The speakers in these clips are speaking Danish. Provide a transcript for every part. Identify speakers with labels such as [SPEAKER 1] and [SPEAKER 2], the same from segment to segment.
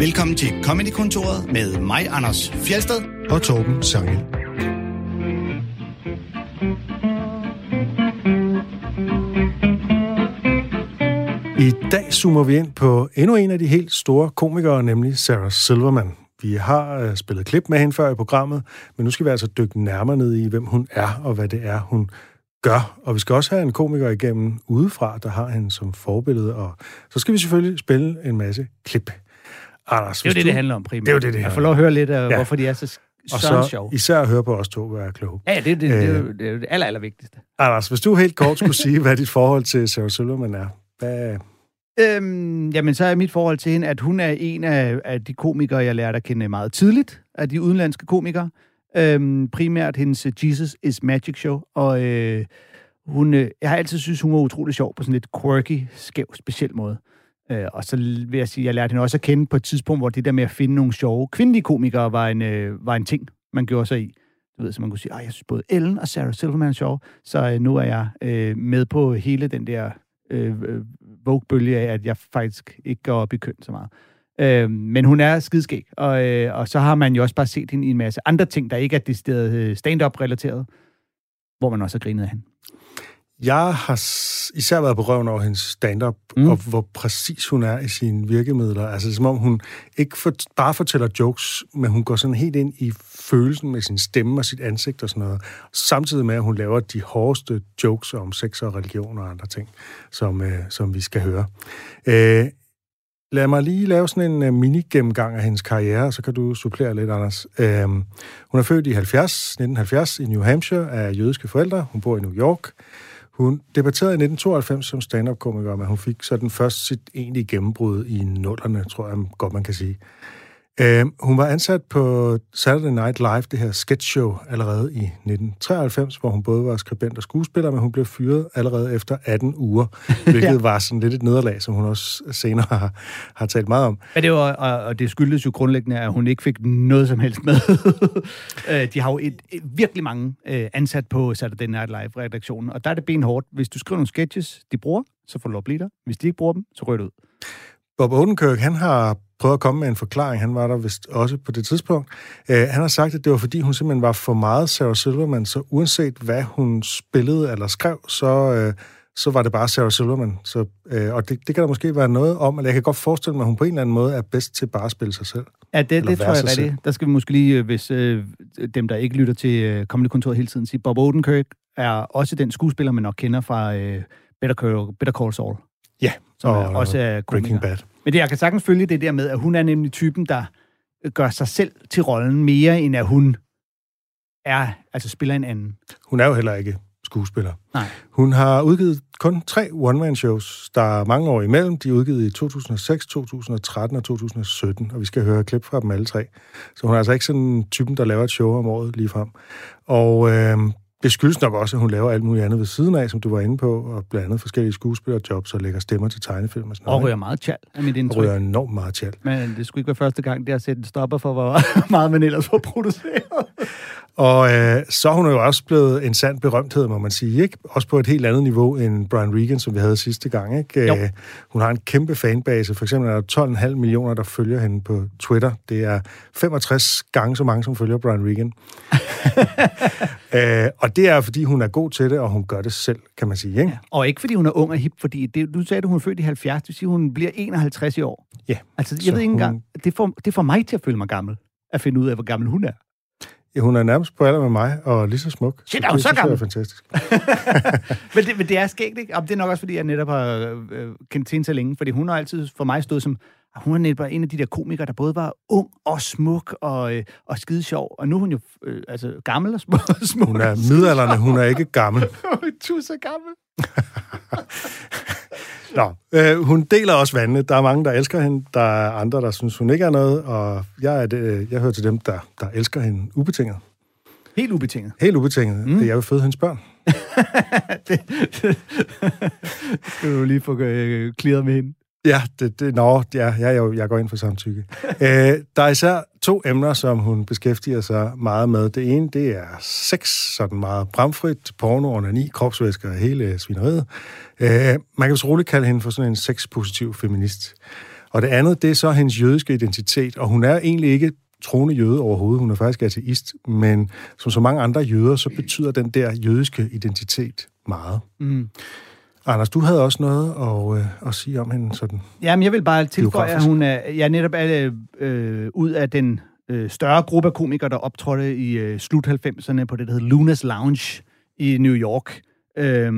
[SPEAKER 1] Velkommen til Comedy-kontoret med mig, Anders Fjelsted.
[SPEAKER 2] og Torben Sangel. I dag zoomer vi ind på endnu en af de helt store komikere, nemlig Sarah Silverman. Vi har øh, spillet klip med hende før i programmet, men nu skal vi altså dykke nærmere ned i, hvem hun er og hvad det er, hun gør. Og vi skal også have en komiker igennem udefra, der har hende som forbillede. Og så skal vi selvfølgelig spille en masse klip. Anders,
[SPEAKER 3] Det er jo det,
[SPEAKER 2] du-
[SPEAKER 3] det handler om primært.
[SPEAKER 2] Det er jo det, det
[SPEAKER 3] Jeg får lov at høre lidt af,
[SPEAKER 2] Ja.
[SPEAKER 3] hvorfor de er så
[SPEAKER 2] Og så
[SPEAKER 3] sjov.
[SPEAKER 2] især høre på os to, er kloge.
[SPEAKER 3] Ja, det, det, det, det, er
[SPEAKER 2] Øh.
[SPEAKER 3] det er jo det aller, aller vigtigste.
[SPEAKER 2] Anders, hvis du helt kort skulle sige, hvad dit forhold til Sarah Silverman er, hvad,
[SPEAKER 3] Øhm, jamen, så er mit forhold til hende, at hun er en af, af de komikere, jeg lærte at kende meget tidligt, af de udenlandske komikere. Øhm, primært hendes øh, Jesus is Magic show, og øh, hun, øh, jeg har altid synes hun var utrolig sjov på sådan lidt quirky, skæv, speciel måde. Øh, og så vil jeg sige, jeg lærte hende også at kende på et tidspunkt, hvor det der med at finde nogle sjove kvindelige komikere var en, øh, var en ting, man gjorde sig i. Du ved, så man kunne sige, at jeg synes både Ellen og Sarah Silverman er sjove, så øh, nu er jeg øh, med på hele den der øh, øh Vogue-bølge af, at jeg faktisk ikke går op i køn så meget. Øh, men hun er skidskæg, og, øh, og så har man jo også bare set hende i en masse andre ting, der ikke er decideret øh, stand-up-relateret, hvor man også har grinet af hende.
[SPEAKER 2] Jeg har især været på røven over hendes stand-up. Mm. og hvor præcis hun er i sine virkemidler. Altså, det er som om hun ikke for, bare fortæller jokes, men hun går sådan helt ind i følelsen med sin stemme og sit ansigt og sådan noget. Samtidig med, at hun laver de hårdeste jokes om sex og religion og andre ting, som, øh, som vi skal høre. Øh, lad mig lige lave sådan en øh, mini-gennemgang af hendes karriere, så kan du supplere lidt, Anders. Øh, hun er født i 70, 1970 i New Hampshire af jødiske forældre. Hun bor i New York. Hun debatterede i 1992 som stand-up-komiker, men hun fik så den først sit egentlige gennembrud i nullerne, tror jeg godt, man kan sige. Øh, hun var ansat på Saturday Night Live, det her sketchshow, allerede i 1993, hvor hun både var skribent og skuespiller, men hun blev fyret allerede efter 18 uger, hvilket ja. var sådan lidt et nederlag, som hun også senere har, har talt meget om.
[SPEAKER 3] Ja, det var, og, og det skyldes jo grundlæggende, at hun ikke fik noget som helst med. Øh, de har jo et, et, virkelig mange øh, ansat på Saturday Night Live-redaktionen, og der er det benhårdt. Hvis du skriver nogle sketches, de bruger, så får du lov at blive der. Hvis de ikke bruger dem, så ryger du ud.
[SPEAKER 2] Bob Odenkirk, han har prøvet at komme med en forklaring. Han var der vist også på det tidspunkt. Uh, han har sagt, at det var fordi, hun simpelthen var for meget Sarah Silverman, så uanset hvad hun spillede eller skrev, så, uh, så var det bare Sarah Silverman. Så, uh, og det, det kan der måske være noget om, eller jeg kan godt forestille mig, at hun på en eller anden måde er bedst til bare at spille sig selv.
[SPEAKER 3] Ja, det, det tror jeg er det. Der skal vi måske lige, øh, hvis øh, dem, der ikke lytter til øh, Comedy Kontoret hele tiden, sige, Bob Odenkirk er også den skuespiller, man nok kender fra øh, Better, Call, Better Call Saul.
[SPEAKER 2] Ja,
[SPEAKER 3] Som
[SPEAKER 2] og
[SPEAKER 3] er, også er
[SPEAKER 2] Breaking. Bad.
[SPEAKER 3] Men det, jeg kan sagtens følge det der med, at hun er nemlig typen, der gør sig selv til rollen mere, end at hun er, altså spiller en anden.
[SPEAKER 2] Hun er jo heller ikke skuespiller.
[SPEAKER 3] Nej.
[SPEAKER 2] Hun har udgivet kun tre one-man-shows. Der er mange år imellem. De er udgivet i 2006, 2013 og 2017, og vi skal høre klip fra dem alle tre. Så hun er altså ikke sådan typen, der laver et show om året lige frem. Og øh, det skyldes nok også, at hun laver alt muligt andet ved siden af, som du var inde på, og blandt andet forskellige skuespillerjobs og lægger stemmer til tegnefilm og sådan
[SPEAKER 3] Og
[SPEAKER 2] noget.
[SPEAKER 3] ryger meget tjal, er mit
[SPEAKER 2] og
[SPEAKER 3] indtryk.
[SPEAKER 2] ryger enormt meget tjal.
[SPEAKER 3] Men det skulle ikke være første gang, det har set en stopper for, hvor meget man ellers får produceret.
[SPEAKER 2] Og øh, så er hun jo også blevet en sand berømthed, må man sige. Ikke? Også på et helt andet niveau end Brian Regan, som vi havde sidste gang. Ikke?
[SPEAKER 3] Jo.
[SPEAKER 2] Øh, hun har en kæmpe fanbase. For eksempel er der 12,5 millioner, der følger hende på Twitter. Det er 65 gange så mange, som følger Brian Regan. øh, og det er, fordi hun er god til det, og hun gør det selv, kan man sige. Ikke?
[SPEAKER 3] Ja. Og ikke fordi hun er ung og hip, fordi det, du sagde, at hun er født i 70, det vil sige, at hun bliver 51 i år.
[SPEAKER 2] Ja.
[SPEAKER 3] Altså, jeg
[SPEAKER 2] Så
[SPEAKER 3] ved ikke
[SPEAKER 2] hun-
[SPEAKER 3] engang, det får, det får mig til at føle mig gammel, at finde ud af, hvor gammel hun er.
[SPEAKER 2] Hun er nærmest på alder med mig, og lige så smuk.
[SPEAKER 3] Shit, er hun
[SPEAKER 2] det
[SPEAKER 3] så
[SPEAKER 2] jeg
[SPEAKER 3] gammel?
[SPEAKER 2] er fantastisk.
[SPEAKER 3] Men det, men det er skægt, ikke? Og det er nok også, fordi jeg netop har øh, kendt til hende så længe, fordi hun har altid for mig stået som, ah, hun er netop en af de der komikere, der både var ung og smuk og, øh, og skide sjov, og nu er hun jo øh, altså, gammel og smuk. smuk
[SPEAKER 2] Hun er midalderne, hun er ikke gammel.
[SPEAKER 3] Du er så gammel.
[SPEAKER 2] Nå, øh, hun deler også vandene. Der er mange, der elsker hende. Der er andre, der synes, hun ikke er noget. Og jeg, er det, øh, jeg hører til dem, der, der elsker hende ubetinget.
[SPEAKER 3] Helt ubetinget.
[SPEAKER 2] Helt ubetinget. Mm. Jeg vil føde hendes børn.
[SPEAKER 3] det, skal du lige få øh, clearet med hende.
[SPEAKER 2] Ja, det, det, nå, ja, jeg, jeg, jeg går ind for samtykke. øh, der er især to emner, som hun beskæftiger sig meget med. Det ene, det er sex, sådan meget bramfrit, porno, onani, kropsvæsker og hele svineriet. Øh, man kan så roligt kalde hende for sådan en sexpositiv feminist. Og det andet, det er så hendes jødiske identitet, og hun er egentlig ikke troende jøde overhovedet, hun er faktisk ateist, men som så mange andre jøder, så betyder den der jødiske identitet meget. Mm. Anders, du havde også noget at, øh, at sige om hende sådan.
[SPEAKER 3] Jamen, jeg vil bare tilføje, at hun er, jeg netop er øh, ud af den øh, større gruppe af komikere, der optrådte i øh, slut 90'erne på det, der hedder Luna's Lounge i New York. Øh,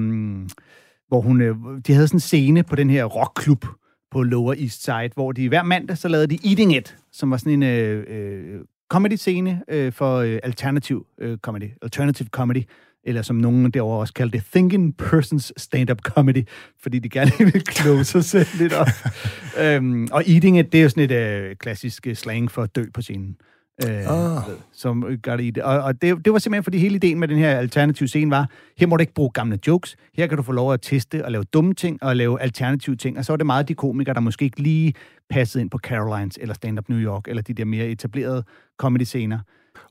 [SPEAKER 3] hvor hun, øh, de havde sådan en scene på den her rockklub på Lower East Side, hvor de hver mandag så lavede de Eating It, som var sådan en øh, øh, comedy-scene øh, for øh, alternativ øh, comedy, alternative comedy, eller som nogen derovre også kaldte det, thinking persons stand-up comedy, fordi de gerne vil kloge sig selv lidt op. øhm, og eating it, det er jo sådan et øh, klassisk øh, slang for at dø på scenen. Øh, oh. som gør det i det. Og, og det, det var simpelthen, fordi hele ideen med den her alternative scene var, her må du ikke bruge gamle jokes, her kan du få lov at teste og lave dumme ting og lave alternative ting. Og så var det meget de komikere, der måske ikke lige passede ind på Carolines eller Stand Up New York, eller de der mere etablerede comedy-scener.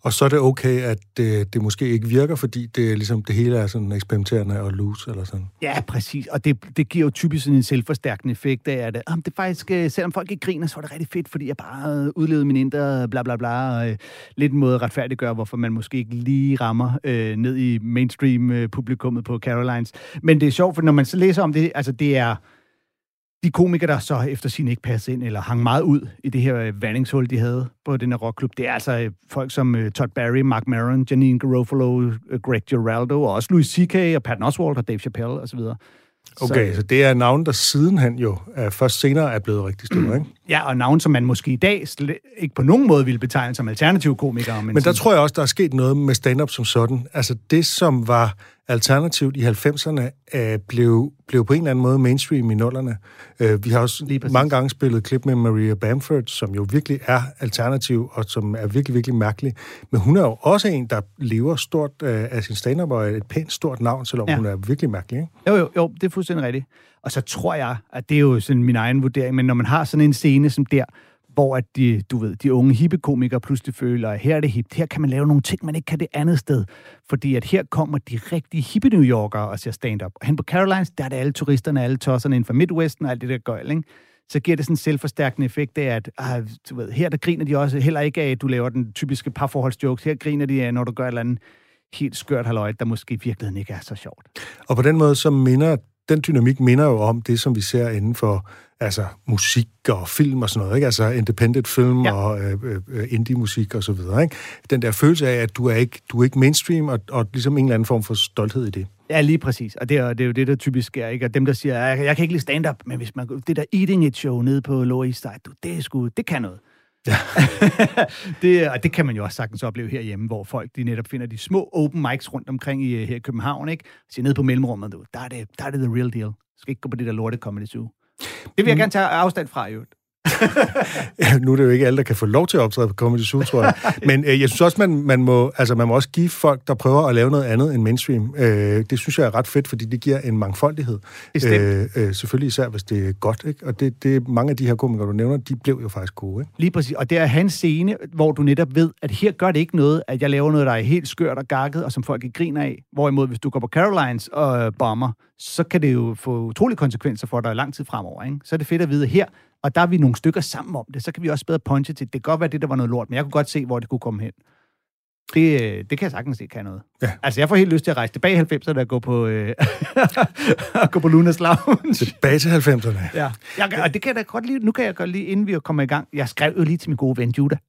[SPEAKER 2] Og så er det okay, at det, det måske ikke virker, fordi det, ligesom, det hele er sådan eksperimenterende og loose, eller sådan.
[SPEAKER 3] Ja, præcis. Og det, det giver jo typisk sådan en selvforstærkende effekt af, at om det faktisk, øh, selvom folk ikke griner, så er det rigtig fedt, fordi jeg bare udlevede min indre bla bla bla, og øh, lidt en måde at retfærdiggøre, hvorfor man måske ikke lige rammer øh, ned i mainstream-publikummet øh, på Carolines. Men det er sjovt, for når man så læser om det, altså det er de komikere, der så efter sin ikke passede ind, eller hang meget ud i det her øh, vandingshul, de havde på den her rockklub, det er altså øh, folk som uh, Todd Barry, Mark Maron, Janine Garofalo, Greg Giraldo, og også Louis C.K., og Pat Oswalt, og Dave Chappelle, osv.
[SPEAKER 2] Okay, så, så det er navn, der sidenhen jo først senere er blevet rigtig store, ikke?
[SPEAKER 3] Ja, og navn, som man måske i dag ikke på nogen måde ville betegne som alternative komikere.
[SPEAKER 2] Men, men der tror jeg også, der er sket noget med stand-up som sådan. Altså det, som var alternativt i 90'erne øh, blev, blev på en eller anden måde mainstream i nullerne. Øh, vi har også mange gange spillet klip med Maria Bamford, som jo virkelig er alternativ, og som er virkelig, virkelig mærkelig. Men hun er jo også en, der lever stort øh, af sin stand-up, og er et pænt stort navn, selvom ja. hun er virkelig mærkelig. Ikke?
[SPEAKER 3] Jo, jo, jo, det er fuldstændig rigtigt. Og så tror jeg, at det er jo sådan min egen vurdering, men når man har sådan en scene som der, hvor at de, du ved, de unge hippekomikere pludselig føler, at her er det hipt, her kan man lave nogle ting, man ikke kan det andet sted. Fordi at her kommer de rigtige hippe New Yorkere og ser stand-up. Og hen på Carolines, der er det alle turisterne, alle tosserne inden for Midwesten og alt det der gøjl, ikke? så giver det sådan en selvforstærkende effekt af, at ah, du ved, her der griner de også heller ikke af, at du laver den typiske parforholdsjokes. Her griner de af, når du gør et eller andet helt skørt halløj, der måske i virkeligheden ikke er så sjovt.
[SPEAKER 2] Og på den måde, så minder den dynamik minder jo om det, som vi ser inden for altså, musik og film og sådan noget, ikke? Altså independent film ja. og øh, øh, indie-musik og så videre, ikke? Den der følelse af, at du er ikke, du er ikke mainstream, og, og ligesom en eller anden form for stolthed i det.
[SPEAKER 3] Ja, lige præcis. Og det er, det er jo det, der typisk er, ikke? Og dem, der siger, jeg, jeg kan ikke lide stand-up, men hvis man det der Eating It show nede på Lower East Side, du, det, er sgu, det kan noget. Ja. det, og det kan man jo også sagtens opleve herhjemme, hvor folk de netop finder de små open mics rundt omkring i, her i København, ikke? Så ned på mellemrummet, du, der er det, der er det the real deal. Du skal ikke gå på det der lorte comedy zoo. Det vil jeg mm. gerne tage afstand fra, jo.
[SPEAKER 2] ja, nu er det jo ikke alle, der kan få lov til at optræde på Comedy Zoo, tror jeg. Men øh, jeg synes også, man, man, må, altså, man må også give folk, der prøver at lave noget andet end mainstream. Øh, det synes jeg er ret fedt, fordi det giver en mangfoldighed. Øh, øh, selvfølgelig især, hvis det er godt. Ikke? Og det, det, mange af de her komikere, du nævner, de blev jo faktisk gode. Ikke?
[SPEAKER 3] Lige præcis. Og det er hans scene, hvor du netop ved, at her gør det ikke noget, at jeg laver noget, der er helt skørt og gakket, og som folk ikke griner af. Hvorimod, hvis du går på Carolines og bomber, så kan det jo få utrolige konsekvenser for dig lang tid fremover. Ikke? Så er det fedt at vide, her og der er vi nogle stykker sammen om det, så kan vi også bedre punche til. Det kan godt være, det der var noget lort, men jeg kunne godt se, hvor det kunne komme hen. Det, øh, det kan jeg sagtens se kan noget. Ja. Altså, jeg får helt lyst til at rejse tilbage i 90'erne og gå på, øh, gå på Lunas Lounge.
[SPEAKER 2] Tilbage til 90'erne.
[SPEAKER 3] Ja. Jeg, og det kan jeg da godt lige, nu kan jeg godt lige, inden vi kommer i gang, jeg skrev jo lige til min gode ven Judah,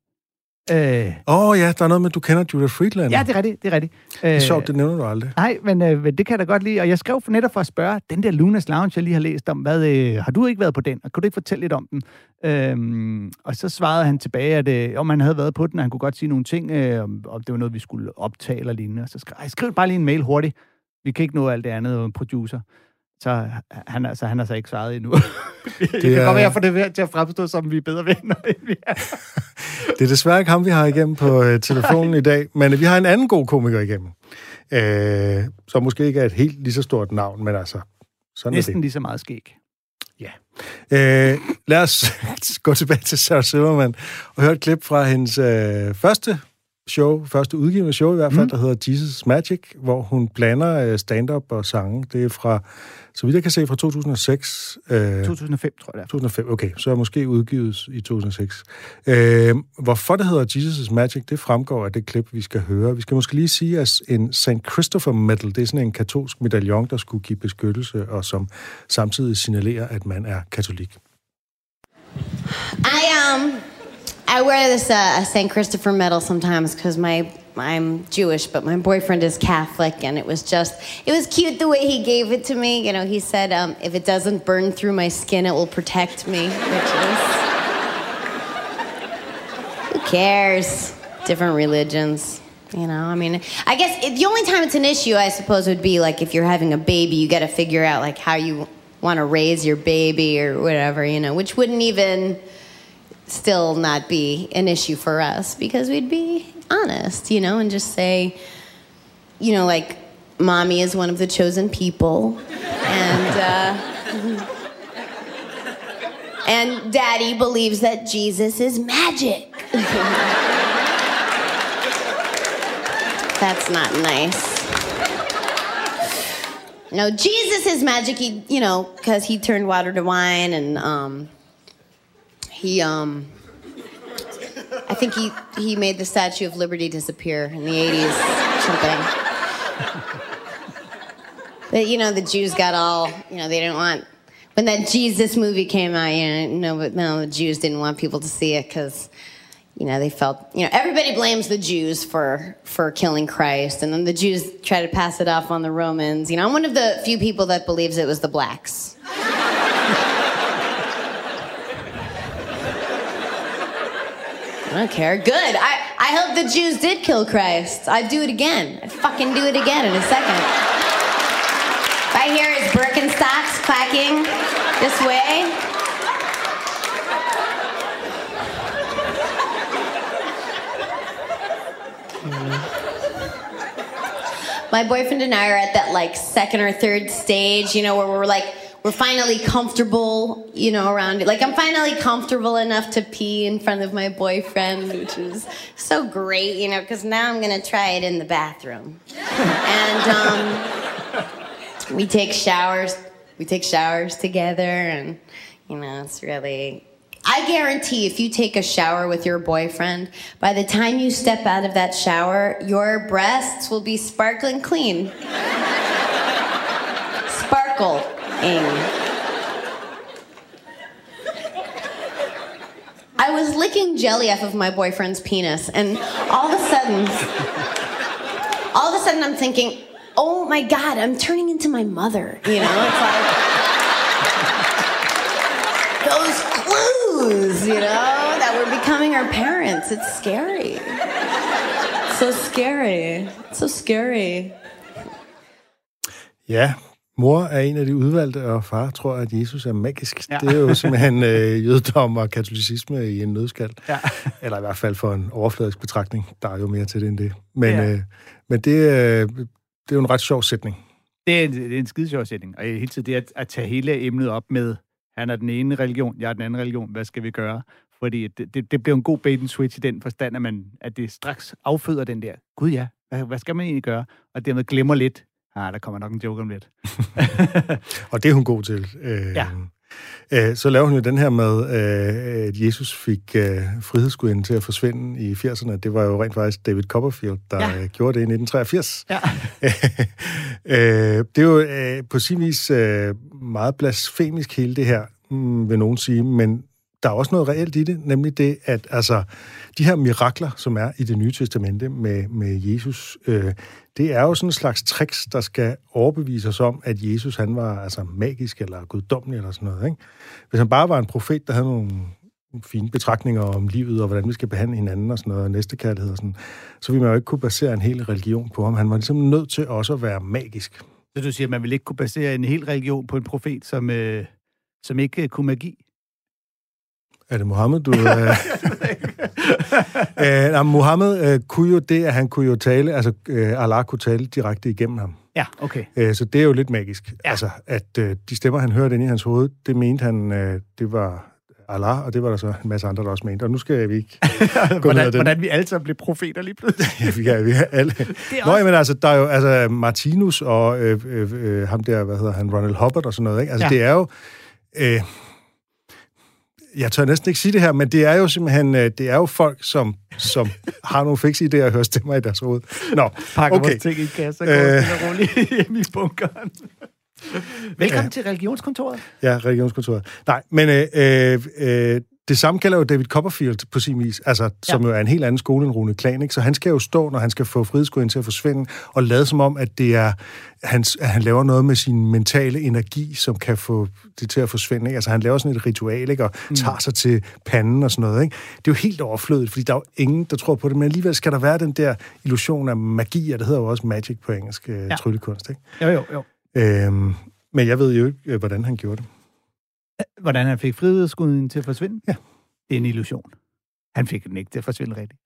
[SPEAKER 2] Åh øh, oh, ja, der er noget med, du kender Judah Friedland.
[SPEAKER 3] Ja, det er rigtigt, det er rigtigt.
[SPEAKER 2] Det er sjovt, det nævner du aldrig.
[SPEAKER 3] Nej, men øh, det kan jeg da godt lide. Og jeg skrev for netop for at spørge, den der Lunas Lounge, jeg lige har læst om, hvad, øh, har du ikke været på den? Og kunne du ikke fortælle lidt om den? Øhm, og så svarede han tilbage, at øh, om han havde været på den, og han kunne godt sige nogle ting, øh, om, om det var noget, vi skulle optage eller lignende. Og så skrev jeg, skriv bare lige en mail hurtigt. Vi kan ikke nå alt det andet, producer. Så han, altså, han har så ikke svaret endnu. det, det kan godt være, at det til at fremstå, som vi er bedre venner, end vi er.
[SPEAKER 2] det er desværre ikke ham, vi har igennem på uh, telefonen i dag, men vi har en anden god komiker igennem, uh, som måske ikke er et helt lige så stort navn, men altså, sådan
[SPEAKER 3] Næsten
[SPEAKER 2] er det.
[SPEAKER 3] lige så meget skæg.
[SPEAKER 2] Ja. Uh, lad os gå tilbage til Sarah Silverman og høre et klip fra hendes uh, første show, første udgivende show i hvert fald, mm. der hedder Jesus Magic, hvor hun blander øh, stand-up og sange. Det er fra, så vidt jeg kan se, fra 2006.
[SPEAKER 3] Øh, 2005, tror jeg.
[SPEAKER 2] 2005, okay. Så er måske udgivet i 2006. Øh, hvorfor det hedder Jesus Magic, det fremgår af det klip, vi skal høre. Vi skal måske lige sige, at en St. Christopher Medal, det er sådan en katolsk medaljon, der skulle give beskyttelse, og som samtidig signalerer, at man er katolik.
[SPEAKER 4] I um I wear this uh, St. Christopher medal sometimes because my I'm Jewish, but my boyfriend is Catholic, and it was just it was cute the way he gave it to me. You know, he said, um, "If it doesn't burn through my skin, it will protect me," which is who cares? Different religions. You know, I mean, I guess it, the only time it's an issue, I suppose, would be like if you're having a baby, you got to figure out like how you want to raise your baby or whatever, you know, which wouldn't even still not be an issue for us because we'd be honest, you know, and just say, you know, like, mommy is one of the chosen people, and uh, and daddy believes that Jesus is magic. That's not nice. No, Jesus is magic. He, you know, because he turned water to wine, and um, he, um, I think he he made the Statue of Liberty disappear in the '80s, something. But you know, the Jews got all, you know, they didn't want when that Jesus movie came out. You know, no, but no, the Jews didn't want people to see it because you know, they felt, you know, everybody blames the Jews for, for killing Christ, and then the Jews try to pass it off on the Romans. You know, I'm one of the few people that believes it was the blacks. I don't care. Good. I, I hope the Jews did kill Christ. I'd do it again. I'd fucking do it again in a second. If I hear his Birkenstocks clacking this way, my boyfriend and I are at that like second or third stage, you know, where we're like, we're finally comfortable, you know, around it. Like I'm finally comfortable enough to pee in front of my boyfriend, which is so great, you know, because now I'm gonna try it in the bathroom. and um, we take showers. We take showers together, and you know, it's really I guarantee if you take a shower with your boyfriend, by the time you step out of that shower, your breasts will be sparkling clean. Sparkling. I was licking jelly off of my boyfriend's penis, and all of a sudden, all of a sudden, I'm thinking, oh my God, I'm turning into my mother. You know, it's like. Those clues, you know, that we're becoming our parents. It's scary. so scary. so scary.
[SPEAKER 2] Ja, mor er en af de udvalgte, og far tror, at Jesus er magisk. Ja. Det er jo simpelthen øh, jødedom og katolicisme i en nødskald. Ja. Eller i hvert fald for en overfladisk betragtning. Der er jo mere til det end det. Men, ja. øh, men det, øh, det er jo en ret sjov sætning.
[SPEAKER 3] Det er en, det er en skide sjov sætning. Og hele tiden det at, at tage hele emnet op med han er den ene religion, jeg er den anden religion. Hvad skal vi gøre? Fordi det, det, det bliver en god bait and switch i den forstand, at, man, at det straks afføder den der, gud ja, hvad, hvad skal man egentlig gøre? Og dermed glemmer lidt, ah, der kommer nok en joke om lidt.
[SPEAKER 2] og det er hun god til. Øh, ja. Øh, så laver hun jo den her med, øh, at Jesus fik øh, frihedsguden til at forsvinde i 80'erne. Det var jo rent faktisk David Copperfield, der ja. gjorde det i 1983. Ja. det er jo på sin vis meget blasfemisk hele det her, mm, vil nogen sige, men der er også noget reelt i det, nemlig det, at altså, de her mirakler, som er i det nye testamente med, med Jesus, øh, det er jo sådan en slags tricks, der skal overbevise os om, at Jesus han var altså magisk eller guddommelig eller sådan noget. Ikke? Hvis han bare var en profet, der havde nogle fine betragtninger om livet og hvordan vi skal behandle hinanden og sådan noget, og næstekærlighed og sådan, så ville man jo ikke kunne basere en hel religion på ham. Han var ligesom nødt til også at være magisk.
[SPEAKER 3] Så du siger, at man vil ikke kunne basere en hel religion på en profet, som, øh, som ikke kunne magi?
[SPEAKER 2] Er det Mohammed, du... øh, øh, Mohammed øh, kunne jo det, at han kunne jo tale, altså øh, Allah kunne tale direkte igennem ham.
[SPEAKER 3] Ja, okay.
[SPEAKER 2] Øh, så det er jo lidt magisk. Ja. Altså, at øh, de stemmer, han hørte ind i hans hoved, det mente han, øh, det var Allah, og det var der så en masse andre, der også mente. Og nu skal vi ikke gå ned
[SPEAKER 3] hvordan,
[SPEAKER 2] den.
[SPEAKER 3] hvordan vi alle sammen blev profeter lige pludselig.
[SPEAKER 2] Ja, vi kan, vi kan alle.
[SPEAKER 3] er
[SPEAKER 2] Nå,
[SPEAKER 3] også-
[SPEAKER 2] men altså, der er jo altså, Martinus og øh, øh, øh, ham der, hvad hedder han, Ronald Hubbard og sådan noget, ikke? Altså,
[SPEAKER 3] ja.
[SPEAKER 2] det er jo... Øh, jeg tør næsten ikke sige det her, men det er jo simpelthen, øh, det er jo folk, som, som har nogle fikse idéer og hører stemmer i deres hoved. Nå,
[SPEAKER 3] Pakker
[SPEAKER 2] okay.
[SPEAKER 3] vores ting i kasse og går
[SPEAKER 2] Øh.
[SPEAKER 3] roligt hjemme i bunkeren. Velkommen til religionskontoret.
[SPEAKER 2] Ja, regionskontoret. Nej, men øh, øh, øh, det samme gælder jo David Copperfield på sin vis, altså, som
[SPEAKER 3] Ja.
[SPEAKER 2] jo er en helt anden skole end Rune Klan, ikke? Så han skal jo stå, når han skal få frihedsguden til at forsvinde, og lade som om, at det er, hans, at han laver noget med sin mentale energi, som kan få det til at forsvinde. Ikke? Altså han laver sådan et ritual, ikke? og
[SPEAKER 3] Mm.
[SPEAKER 2] tager sig til panden og sådan noget. Ikke? Det er jo helt overflødigt, fordi der er jo ingen, der tror på det, men alligevel skal der være den der illusion af magi, og det hedder jo også magic på engelsk, øh, ja. tryllekunst. Ikke?
[SPEAKER 3] Jo, jo, jo.
[SPEAKER 2] Øhm, men jeg ved jo ikke, øh, hvordan han gjorde det.
[SPEAKER 3] Hvordan han fik frihedsguden til at forsvinde?
[SPEAKER 2] Ja.
[SPEAKER 3] Det er en illusion. Han fik den ikke til at forsvinde rigtigt.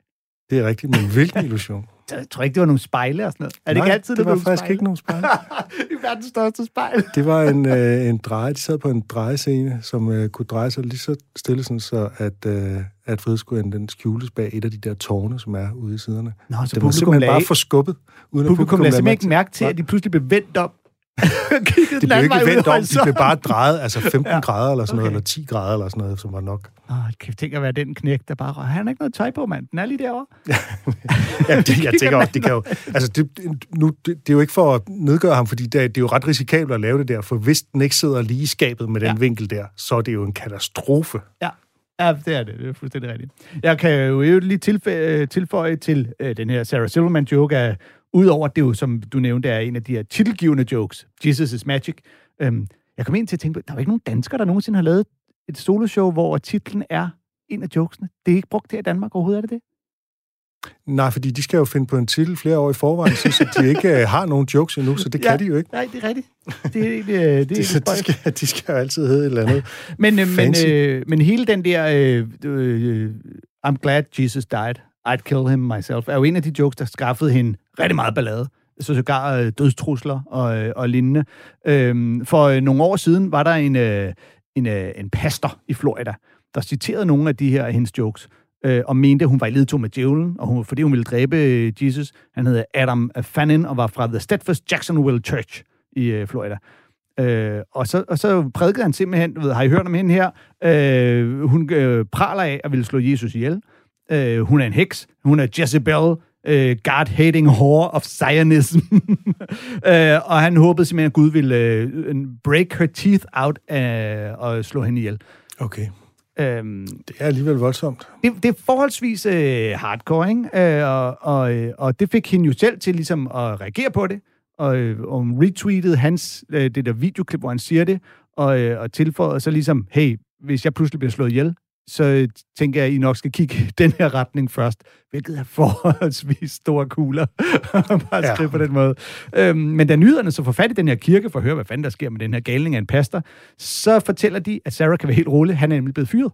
[SPEAKER 2] Det er rigtigt, men hvilken illusion?
[SPEAKER 3] Jeg tror ikke, det var nogle spejle og sådan noget. Er det
[SPEAKER 2] Nej,
[SPEAKER 3] ikke altid,
[SPEAKER 2] det
[SPEAKER 3] der
[SPEAKER 2] var
[SPEAKER 3] nogle
[SPEAKER 2] faktisk
[SPEAKER 3] spejle?
[SPEAKER 2] ikke nogen spejl.
[SPEAKER 3] I verdens største spejl.
[SPEAKER 2] Det var en, øh, en dreje. De sad på en drejescene, som øh, kunne dreje sig lige så stille, sådan, så at, øh, at frihedsguden den skjules bag et af de der tårne, som er ude i siderne.
[SPEAKER 3] Nå, så
[SPEAKER 2] Det var
[SPEAKER 3] publikum
[SPEAKER 2] simpelthen
[SPEAKER 3] lagde,
[SPEAKER 2] bare for skubbet. Uden at
[SPEAKER 3] publikum lagde simpelthen ikke mærke til, at de pludselig blev vendt om. Kiggede
[SPEAKER 2] Det
[SPEAKER 3] den
[SPEAKER 2] blev
[SPEAKER 3] anden
[SPEAKER 2] ikke
[SPEAKER 3] vej ud
[SPEAKER 2] vendt
[SPEAKER 3] af
[SPEAKER 2] om, de blev bare drejet, altså 15
[SPEAKER 3] Ja.
[SPEAKER 2] grader eller sådan noget,
[SPEAKER 3] Okay.
[SPEAKER 2] eller 10 grader eller sådan noget, som var nok.
[SPEAKER 3] Åh, kæft, tænk at være den knæk, der bare... Han har ikke noget tøj på, mand. Den er lige derovre.
[SPEAKER 2] Ja, det, jeg tænker også, det kan jo... Altså, det, nu, det, det er jo ikke for at nedgøre ham, fordi det, er- det er jo ret risikabelt at lave det der, for hvis den ikke sidder lige i skabet med den
[SPEAKER 3] Ja.
[SPEAKER 2] vinkel der, så er det jo en katastrofe.
[SPEAKER 3] Ja. Ja, det er det. Det er fuldstændig rigtigt. Jeg kan jo lige tilføje, tilføje til øh, den her Sarah Silverman-joke, at udover at det jo, som du nævnte, er en af de her titelgivende jokes, Jesus is Magic, øhm, jeg kom ind til at tænke på, der er jo ikke nogen danskere, der nogensinde har lavet et soloshow, hvor titlen er en af jokesene. Det er ikke brugt her i Danmark overhovedet, er det det?
[SPEAKER 2] Nej, fordi de skal jo finde på en titel flere år i forvejen, så, de ikke øh, har nogen jokes endnu, så det kan
[SPEAKER 3] Ja.
[SPEAKER 2] de jo ikke.
[SPEAKER 3] Nej, det er rigtigt. Det er egentlig, øh, det er
[SPEAKER 2] så de, skal, de skal jo altid hedde et eller andet.
[SPEAKER 3] Men, øh, men,
[SPEAKER 2] Fancy.
[SPEAKER 3] øh, men hele den der øh, øh, I'm glad Jesus died, I'd kill him myself, er jo en af de jokes, der skaffede hende rigtig meget ballade. Så sågar øh, dødstrusler og, øh, og lignende. Øhm, for øh, nogle år siden var der en, øh, en, øh, en pastor i Florida, der citerede nogle af de her hendes jokes, øh, og mente, at hun var i ledtog med djævlen, og hun, fordi hun ville dræbe øh, Jesus. Han hed Adam Fannin og var fra The Steadfast Jacksonville Church i øh, Florida. Øh, og, så, og så prædikede han simpelthen, du ved, har I hørt om hende her? Øh, hun øh, praler af at ville slå Jesus ihjel. Øh, hun er en heks. Hun er Jezebel, øh, God-hating whore of Zionism. øh, og han håbede simpelthen, at Gud ville øh, break her teeth out øh, og slå hende ihjel.
[SPEAKER 2] Okay.
[SPEAKER 3] Øhm,
[SPEAKER 2] Det er alligevel voldsomt.
[SPEAKER 3] det, det er forholdsvis øh, hardcore, ikke? Øh, og, og, øh, og det fik hende jo selv til ligesom at reagere på det, og, øh, og hun retweetede hans, øh, det der videoklip, hvor han siger det, og, øh, og tilføjede så ligesom, hey, hvis jeg pludselig bliver slået ihjel, så tænker jeg, at I nok skal kigge den her retning først, hvilket er forholdsvis store kugler, bare
[SPEAKER 2] Ja.
[SPEAKER 3] skrive på den måde. Øhm, men da nyhederne så får fat i den her kirke, for at høre, hvad fanden der sker med den her galning af en pastor, så fortæller de, at Sarah kan være helt rolig. Han er nemlig blevet fyret.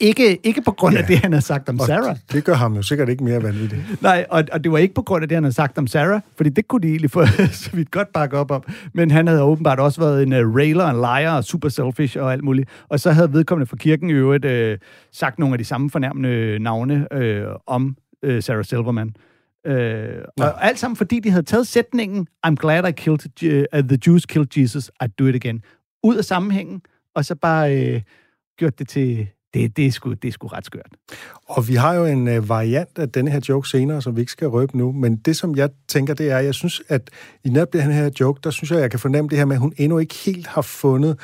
[SPEAKER 3] Ikke, ikke på grund af
[SPEAKER 2] Ja.
[SPEAKER 3] det, han har sagt om
[SPEAKER 2] Og
[SPEAKER 3] Sarah.
[SPEAKER 2] det, det gør ham jo sikkert ikke mere vanvittig.
[SPEAKER 3] Nej, og, og det var ikke på grund af det, han havde sagt om Sarah, fordi det kunne de egentlig få så vidt godt bakke op om. Men han havde åbenbart også været en uh, railer, en liar, og super selfish og alt muligt. Og så havde vedkommende fra kirken i øvrigt uh, sagt nogle af de samme fornærmende navne uh, om uh, Sarah Silverman. Uh, og alt sammen, fordi de havde taget sætningen, I'm glad I killed, uh, the Jews killed Jesus, I'd do it again, ud af sammenhængen, og så bare uh, gjort det til, det, det, er sgu, det er sgu ret skørt.
[SPEAKER 2] Og vi har jo en øh, variant af denne her joke senere, som vi ikke skal røbe nu, men det, som jeg tænker, det er, jeg synes, at i netop den her joke, der synes jeg, jeg kan fornemme det her med, at hun endnu ikke helt har fundet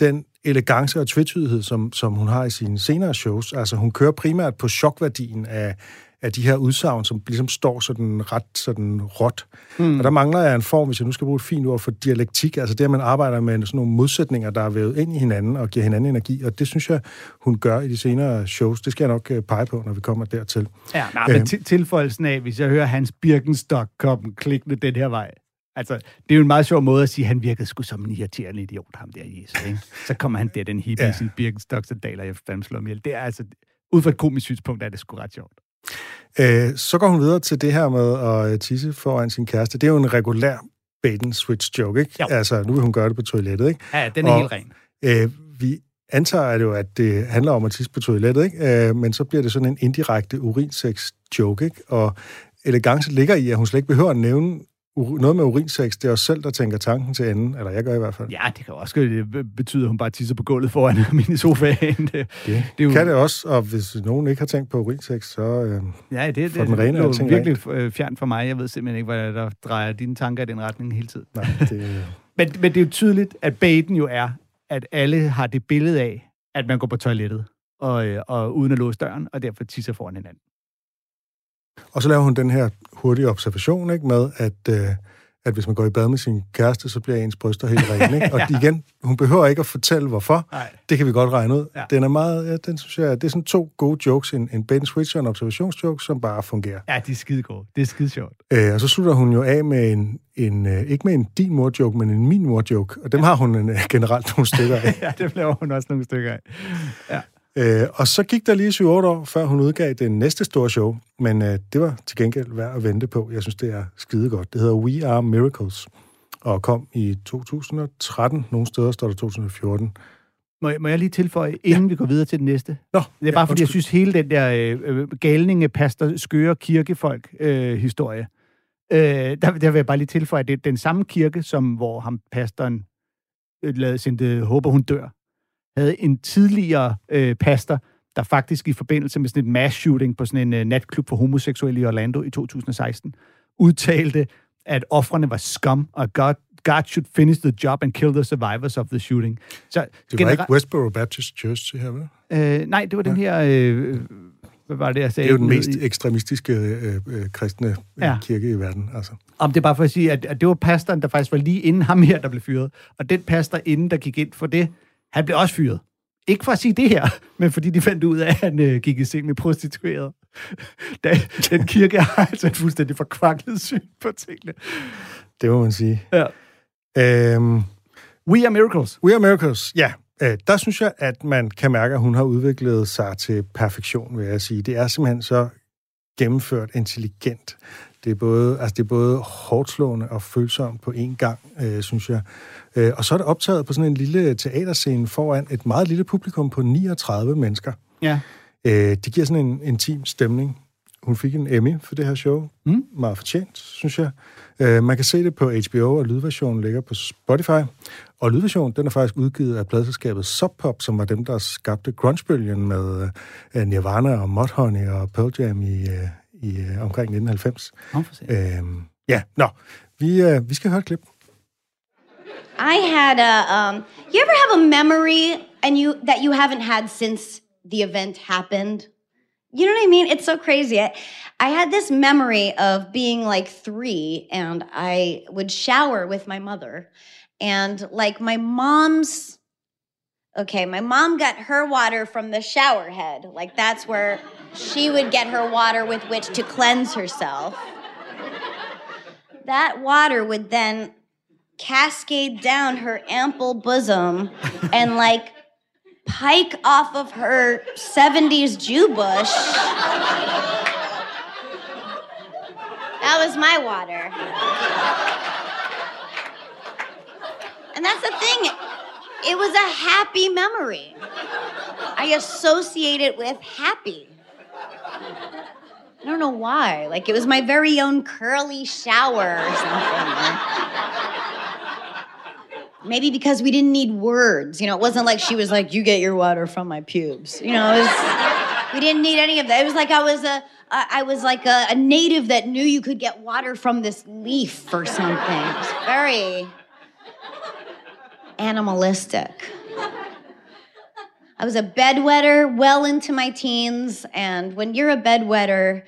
[SPEAKER 2] den elegance og tvetydighed, som, som hun har i sine senere shows. Altså, hun kører primært på chokværdien af, af de her udsagn, som ligesom står sådan ret sådan råt. Mm. Og der mangler jeg en form, hvis jeg nu skal bruge et fint ord for dialektik, altså det, at man arbejder med sådan nogle modsætninger, der er vævet ind i hinanden og giver hinanden energi, og det synes jeg, hun gør i de senere shows. Det skal jeg nok øh, pege på, når vi kommer dertil.
[SPEAKER 3] Ja, nej, men
[SPEAKER 2] Øhm.
[SPEAKER 3] til, tilføjelsen af, hvis jeg hører Hans Birkenstock komme klikkende den her vej. Altså, det er jo en meget sjov måde at sige, at han virkede sgu som en irriterende idiot, ham der Jesus, ikke? Så kommer han der, den hippie ja. Sin Birkenstock, så daler jeg fandme slå ham ihjel. Det er altså, ud fra et komisk synspunkt, er det sgu ret sjovt.
[SPEAKER 2] Øh, så går hun videre til det her med at øh, tisse foran sin kæreste. Det er jo en regulær bait and switch joke, ikke?
[SPEAKER 3] Jo.
[SPEAKER 2] Altså, nu vil hun gøre det på toilettet, ikke?
[SPEAKER 3] Ja, den er
[SPEAKER 2] Og-
[SPEAKER 3] helt ren.
[SPEAKER 2] Øh, vi antager jo, at det handler om at tisse på toilettet, ikke? Øh, men så bliver det sådan en indirekte urinsex-joke, ikke? Og elegance ligger i, at hun slet ikke behøver at nævne noget med urinsex, det er os selv, der tænker tanken til enden, eller jeg gør i hvert fald.
[SPEAKER 3] Ja, det kan også betyde, at hun bare tisser på gulvet foran min sofaen. Det,
[SPEAKER 2] det, det jo... kan det også, og hvis nogen ikke har tænkt på urinsex, så øh,
[SPEAKER 3] ja, det, det, den rene det er virkelig rent. fjern for mig. Jeg ved simpelthen ikke, hvad der drejer dine tanker i den retning hele tiden. Nej, det... men, men det er jo tydeligt, at baiten jo er, at alle har det billede af, at man går på toilettet, og, øh, og uden at låse døren, og derfor tisser foran hinanden.
[SPEAKER 2] Og så laver hun den her hurtige observation ikke, med, at, øh, at hvis man går i bad med sin kæreste, så bliver ens bryster helt rene. Ikke? Og ja. igen, hun behøver ikke at fortælle, hvorfor. Nej. Det kan vi godt regne ud. Ja. Den er meget, ja, den synes jeg, det er sådan to gode jokes, en, en bait and switch og en observationsjoke, som bare fungerer.
[SPEAKER 3] Ja, de er skide gode. Det er skide sjovt.
[SPEAKER 2] Øh, og så slutter hun jo af med en, en øh, ikke med en din mor-joke, men en min mor-joke. Og dem ja. har hun en, øh, generelt nogle stykker af.
[SPEAKER 3] ja, dem laver hun også nogle stykker af. Ja.
[SPEAKER 2] Øh, og så gik der lige 7-8 år, før hun udgav det næste store show, men øh, det var til gengæld værd at vente på. Jeg synes, det er skide godt. Det hedder We Are Miracles, og kom i 2013. Nogle steder står der 2014.
[SPEAKER 3] Må jeg, må jeg lige tilføje, inden ja. vi går videre til det næste? Nå, det er bare, ja, fordi jeg synes, hele den der øh, øh galninge, pastor, skøre kirkefolk-historie, øh, øh, der, der vil jeg bare lige tilføje, at det er den samme kirke, som hvor ham pastoren øh, lavede sin, håber hun dør, havde en tidligere øh, pastor, der faktisk i forbindelse med sådan et mass shooting på sådan en øh, natklub for homoseksuelle i Orlando i 2016, udtalte, at offrene var scum, og God, God should finish the job and kill the survivors of the shooting.
[SPEAKER 2] Så, det var ikke Westboro Baptist Church, det her, vel?
[SPEAKER 3] Øh, nej, det var den her... Øh, hvad var det, jeg sagde?
[SPEAKER 2] Det er jo den mest i... ekstremistiske øh, øh, kristne øh, ja. kirke i verden. Altså.
[SPEAKER 3] Om det er bare for at sige, at, at det var pastoren, der faktisk var lige inden ham her, der blev fyret. Og den pastor inden, der gik ind for det, han blev også fyret. Ikke for at sige det her, men fordi de fandt ud af, at han øh, gik i seng med prostitueret. Da, den kirke har altså et fuldstændig forkvaklet syn på tingene.
[SPEAKER 2] Det må man sige. Ja.
[SPEAKER 3] Øhm, We Are Miracles.
[SPEAKER 2] We Are Miracles, ja. Øh, der synes jeg, at man kan mærke, at hun har udviklet sig til perfektion, vil jeg sige. Det er simpelthen så gennemført intelligent. Det er både, altså det er både hårdt slående og følsomt på én gang, øh, synes jeg. Øh, og så er det optaget på sådan en lille teaterscene foran et meget lille publikum på 39 mennesker. Ja. Øh, det giver sådan en intim stemning. Hun fik en Emmy for det her show. Mm. Meget fortjent, synes jeg. Øh, man kan se det på HBO, og lydversionen ligger på Spotify. Og lydversionen, den er faktisk udgivet af pladselskabet Sub Pop, som var dem, der skabte grungebølgen med uh, Nirvana og Mudhoney og Pearl Jam i, uh, i uh, omkring 1990. Oh, øh, ja, nå. Vi, uh, vi skal høre et klip.
[SPEAKER 4] I had a. Um, you ever have a memory and you that you haven't had since the event happened? You know what I mean? It's so crazy. I, I had this memory of being like three, and I would shower with my mother, and like my mom's. Okay, my mom got her water from the shower head. Like that's where she would get her water with which to cleanse herself. That water would then cascade down her ample bosom and like pike off of her 70s Jew bush. That was my water. And that's the thing, it was a happy memory. I associate it with happy. I don't know why. Like it was my very own curly shower or something. Maybe because we didn't need words. You know, it wasn't like she was like, "You get your water from my pubes." You know, was, we didn't need any of that. It was like I was a, I was like a, a native that knew you could get water from this leaf or something. It was very animalistic. I was a bedwetter well into my teens, and when you're a bedwetter,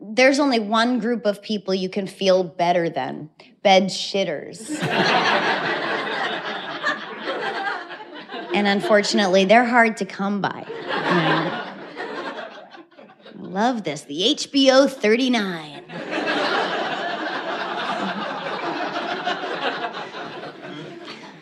[SPEAKER 4] there's only one group of people you can feel better than bed shitters. and unfortunately, they're hard to come by. Mm-hmm. I love this. The HBO 39.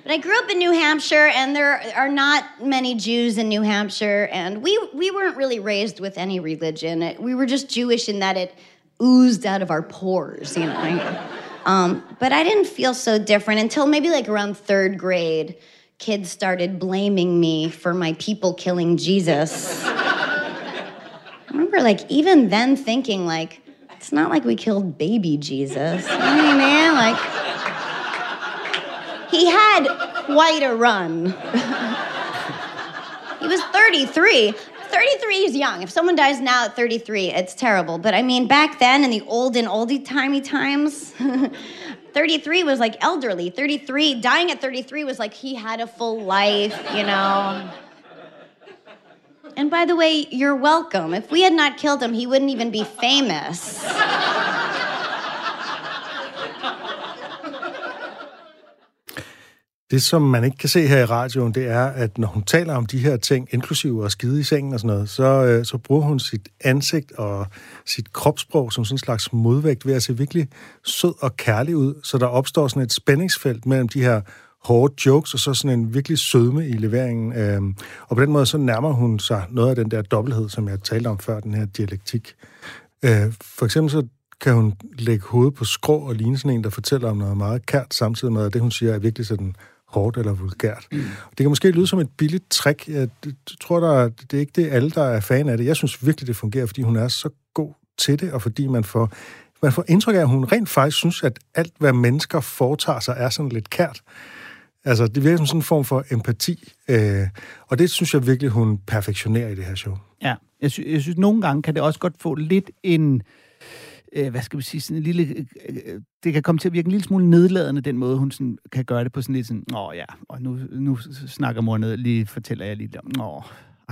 [SPEAKER 4] But I grew up in New Hampshire, and there are not many Jews in New Hampshire, and we, we weren't really raised with any religion. We were just Jewish in that it oozed out of our pores, you know. Um, but I didn't feel so different until maybe like around third grade kids started blaming me for my people killing Jesus. I remember, like, even then thinking, like, it's not like we killed baby Jesus. You know what I mean? Like, he had quite a run. he was 33. 33 is young. If someone dies now at 33, it's terrible. But I mean, back then in the old and oldie timey times, 33 was like elderly. 33, dying at 33 was like he had a full life, you know. And by the way, you're welcome. If we had not killed him, he wouldn't even be famous.
[SPEAKER 2] Det, som man ikke kan se her i radioen, det er, at når hun taler om de her ting, inklusive at skide i sengen og sådan noget, så, øh, så bruger hun sit ansigt og sit kropssprog som sådan en slags modvægt ved at se virkelig sød og kærlig ud, så der opstår sådan et spændingsfelt mellem de her hårde jokes, og så sådan en virkelig sødme i leveringen. Øhm, og på den måde så nærmer hun sig noget af den der dobbelthed, som jeg talte om før, den her dialektik. Øh, for eksempel så kan hun lægge hovedet på skrå og ligne sådan en, der fortæller om noget meget kært, samtidig med, at det, hun siger, er virkelig sådan hårdt eller vulgært. Mm. Det kan måske lyde som et billigt trick. Jeg tror, der, det er ikke det alle, der er fan af det. Jeg synes virkelig, det fungerer, fordi hun er så god til det, og fordi man får, man får indtryk af, at hun rent faktisk synes, at alt, hvad mennesker foretager sig, er sådan lidt kært. Altså, det virker som sådan en form for empati, øh, og det synes jeg virkelig, hun perfektionerer i det her show.
[SPEAKER 3] Ja, jeg, sy- jeg synes, nogle gange kan det også godt få lidt en øh, Øh, hvad skal vi sige, sådan en lille, øh, øh, det kan komme til at virke en lille smule nedladende, den måde, hun sådan, kan gøre det på sådan lidt sådan, åh ja, og nu, nu snakker mor ned, lige fortæller jeg lige, åh,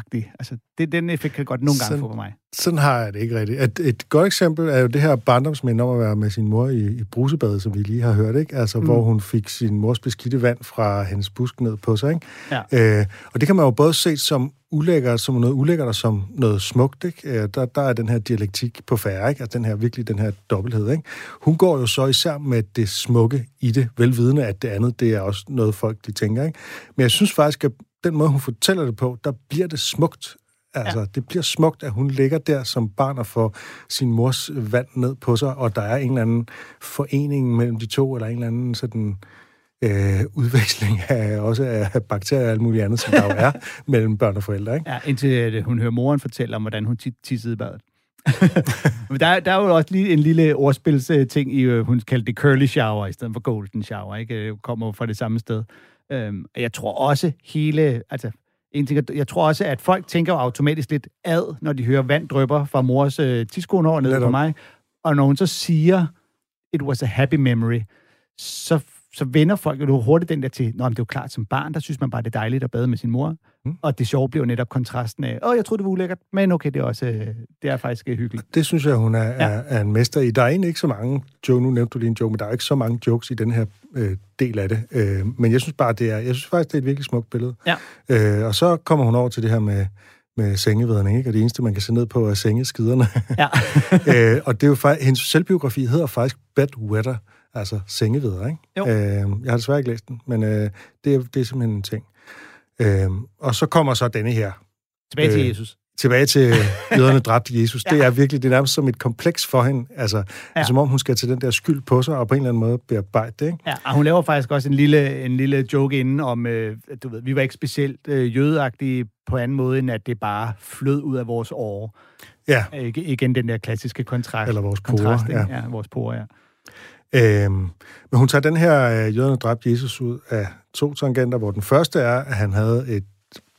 [SPEAKER 3] agtigt. Altså, det, den effekt kan godt nogle gange
[SPEAKER 2] Sådan-
[SPEAKER 3] få på mig.
[SPEAKER 2] Sådan har jeg det ikke rigtigt. Et, et godt eksempel er jo det her barndomsminde om at være med sin mor i, i brusebadet, som vi lige har hørt, ikke? Altså, mm. hvor hun fik sin mors beskidte vand fra hendes busk ned på sig, ikke?
[SPEAKER 3] Ja.
[SPEAKER 2] Øh, og det kan man jo både se som ulækkert, som noget ulækkert og som noget smukt, ikke? Øh, der, der er den her dialektik på færre, ikke? Altså den her, virkelig den her dobbelthed, ikke? Hun går jo så især med det smukke i det, velvidende, at det andet, det er også noget folk, de tænker, ikke? Men jeg synes faktisk, at den måde, hun fortæller det på, der bliver det smukt. Altså, ja. det bliver smukt, at hun ligger der som barn og får sin mors vand ned på sig, og der er en eller anden forening mellem de to, eller en eller anden sådan øh, udveksling af også af bakterier og alt muligt andet, som der jo er mellem børn og forældre, ikke?
[SPEAKER 3] Ja, indtil at hun hører moren fortælle om, hvordan hun tissede i badet. Men der, der er jo også lige en lille ordspilsting i, øh, hun kaldte det curly shower, i stedet for golden shower, ikke? Det kommer jo fra det samme sted. Øhm, og jeg tror også hele, altså, en ting, jeg tror også, at folk tænker automatisk lidt ad, når de hører vand drypper fra mors øh, tidskoen ned på
[SPEAKER 2] Netop.
[SPEAKER 3] mig. Og når hun så siger, it was a happy memory, så, så vender folk jo hurtigt den der til, Nå, men det er jo klart, som barn, der synes man bare, det er dejligt at bade med sin mor. Mm. Og det sjove bliver jo netop kontrasten af, åh, jeg troede, det var ulækkert, men okay, det er også, øh, det er faktisk øh, hyggeligt.
[SPEAKER 2] Det synes jeg, hun er,
[SPEAKER 3] Ja.
[SPEAKER 2] er, er en mester i. Der er egentlig ikke så mange joke, nu nævnte du lige en joke, men der er ikke så mange jokes i den her øh, del af det. Øh, men jeg synes bare, det er, jeg synes faktisk, det er et virkelig smukt billede.
[SPEAKER 3] Ja.
[SPEAKER 2] Øh, og så kommer hun over til det her med, med sengevederne, ikke? Og det eneste, man kan se ned på, er sengeskiderne.
[SPEAKER 3] Ja.
[SPEAKER 2] øh, og det er jo faktisk, hendes selvbiografi hedder faktisk Bed Wetter, altså sengeveder, ikke?
[SPEAKER 3] Jo.
[SPEAKER 2] Øh, jeg har desværre ikke læst den, men øh, det, er, det er simpelthen en ting. Øh, og så kommer så denne her,
[SPEAKER 3] Tilbage til
[SPEAKER 2] Øh,
[SPEAKER 3] Jesus.
[SPEAKER 2] tilbage til jøderne dræbte Jesus.
[SPEAKER 3] Ja.
[SPEAKER 2] Det er virkelig, det er nærmest som et kompleks for hende. Altså,
[SPEAKER 3] Ja.
[SPEAKER 2] som om hun skal til den der skyld på sig, og på en eller anden måde bearbejde det, ikke?
[SPEAKER 3] Ja, og hun laver faktisk også en lille, en lille joke inden om, øh, du ved, vi var ikke specielt øh, jødeagtige på anden måde, end at det bare flød ud af vores år.
[SPEAKER 2] Ja.
[SPEAKER 3] Ikke, igen den der klassiske kontrakt.
[SPEAKER 2] Eller vores porer,
[SPEAKER 3] kontrast,
[SPEAKER 2] ja.
[SPEAKER 3] ja. vores porer, ja.
[SPEAKER 2] Øhm, men hun tager den her øh, jøderne dræbte Jesus ud af to tangenter, hvor den første er, at han havde et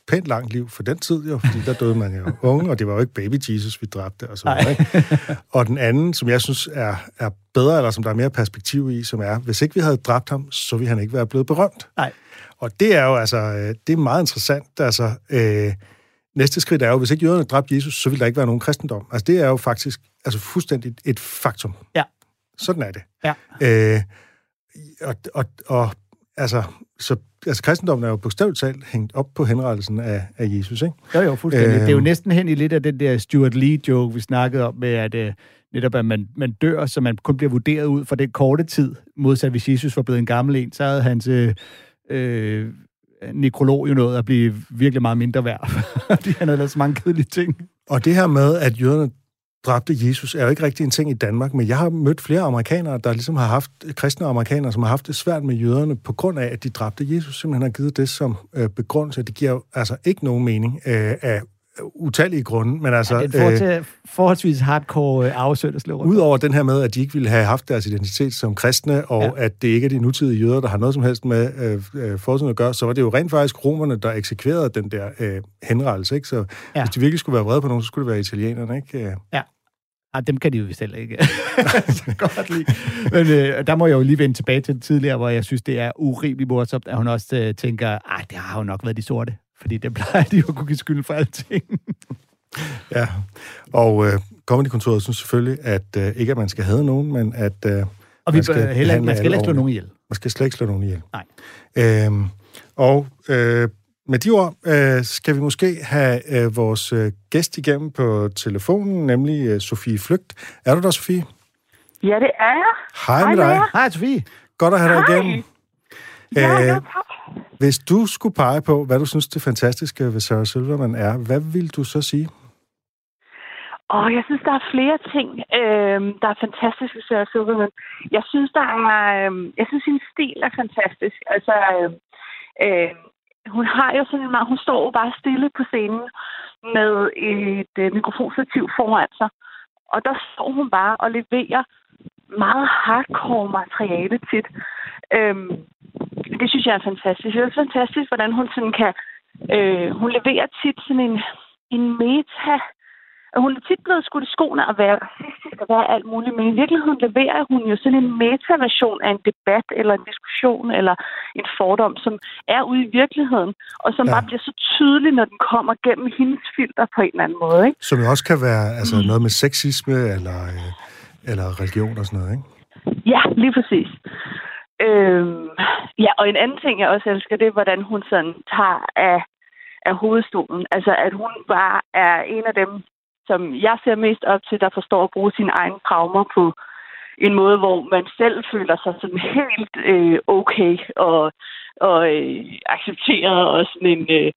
[SPEAKER 2] pænt langt liv for den tid, jo, fordi der døde man jo unge, og det var jo ikke baby Jesus, vi dræbte, og så videre, ikke? Og den anden, som jeg synes er, er bedre, eller som der er mere perspektiv i, som er, hvis ikke vi havde dræbt ham, så ville han ikke være blevet berømt.
[SPEAKER 3] Nej.
[SPEAKER 2] Og det er jo altså, øh, det er meget interessant. Altså, øh, næste skridt er jo, hvis ikke jøderne dræbte Jesus, så ville der ikke være nogen kristendom. Altså, det er jo faktisk altså, fuldstændig et faktum.
[SPEAKER 3] Ja.
[SPEAKER 2] Sådan er det.
[SPEAKER 3] Ja.
[SPEAKER 2] Øh, og, og, og altså, så, altså, kristendommen er jo bogstaveligt talt hængt op på henrettelsen af, af Jesus, ikke?
[SPEAKER 3] Jo, jo, fuldstændig.
[SPEAKER 2] Øhm.
[SPEAKER 3] Det er jo næsten hen i lidt af den der Stuart Lee-joke, vi snakkede om, med at øh, netop at man, man dør, så man kun bliver vurderet ud for den korte tid, modsat hvis Jesus var blevet en gammel en, så havde hans øh, øh, nekrolog jo nået at blive virkelig meget mindre værd, fordi han havde lavet så mange kedelige ting.
[SPEAKER 2] Og det her med, at jøderne dræbte Jesus, er jo ikke rigtig en ting i Danmark, men jeg har mødt flere amerikanere, der ligesom har haft, kristne amerikanere, som har haft det svært med jøderne, på grund af, at de dræbte Jesus, simpelthen har givet det som øh, begrundelse. Det giver altså ikke nogen mening øh, af utallige grunde, men altså... Ja,
[SPEAKER 3] det er øh, forholdsvis hardcore øh, slå
[SPEAKER 2] Udover den her med, at de ikke ville have haft deres identitet som kristne, og ja. at det ikke er de nutidige jøder, der har noget som helst med øh, øh, fortiden at gøre, så var det jo rent faktisk romerne, der eksekverede den der øh, henrettelse, ikke? Så ja. hvis de virkelig skulle være vrede på nogen, så skulle det være italienerne, ikke?
[SPEAKER 3] Ja. Ah, dem kan de jo heller ikke godt lide. Men øh, der må jeg jo lige vende tilbage til det tidligere, hvor jeg synes, det er urimeligt morsomt, at hun også øh, tænker, at det har jo nok været de sorte. Fordi det plejer de jo at kunne give skyld for alting.
[SPEAKER 2] ja, og øh, Comedy-kontoret synes selvfølgelig, at øh, ikke at man skal have nogen, men at øh,
[SPEAKER 3] og vi man skal, heller, man skal ikke slå nogen ihjel.
[SPEAKER 2] Man skal slet ikke slå nogen ihjel.
[SPEAKER 3] Nej.
[SPEAKER 2] Øhm, og øh, med de ord øh, skal vi måske have øh, vores øh, gæst igennem på telefonen, nemlig øh, Sofie Flygt. Er du der, Sofie?
[SPEAKER 5] Ja, det er jeg.
[SPEAKER 2] Hej med dig.
[SPEAKER 3] Hej, Sofie.
[SPEAKER 2] Godt at have dig igennem.
[SPEAKER 5] Ja, øh, ja, tak.
[SPEAKER 2] Hvis du skulle pege på, hvad du synes det fantastiske ved Sarah Silverman er, hvad vil du så sige?
[SPEAKER 5] Og jeg synes, der er flere ting, øh, der er fantastiske ved Sarah Silverman. Jeg synes, der er, øh, jeg synes, hendes stil er fantastisk. Altså, øh, øh, hun har jo sådan en hun står bare stille på scenen med et øh, mikrofonstativ foran sig. Og der står hun bare og leverer meget hardcore materiale tit. Øhm, det synes jeg er fantastisk. Det er fantastisk, hvordan hun sådan kan... Øh, hun leverer tit sådan en, en meta... Hun er tit blevet skudt i skoene at være racistisk og være alt muligt, men i virkeligheden leverer hun jo sådan en meta-version af en debat eller en diskussion eller en fordom, som er ude i virkeligheden, og som ja. bare bliver så tydelig, når den kommer gennem hendes filter på en eller anden måde. Ikke?
[SPEAKER 2] Som jo også kan være altså, mm. noget med sexisme eller, øh, eller religion og sådan noget, ikke?
[SPEAKER 5] Ja, lige præcis. Øhm, ja, og en anden ting, jeg også elsker, det er, hvordan hun sådan tager af, af hovedstolen. Altså, at hun bare er en af dem, som jeg ser mest op til, der forstår at bruge sine egne traumer på en måde, hvor man selv føler sig sådan helt øh, okay og, og øh, accepteret og sådan en... Øh,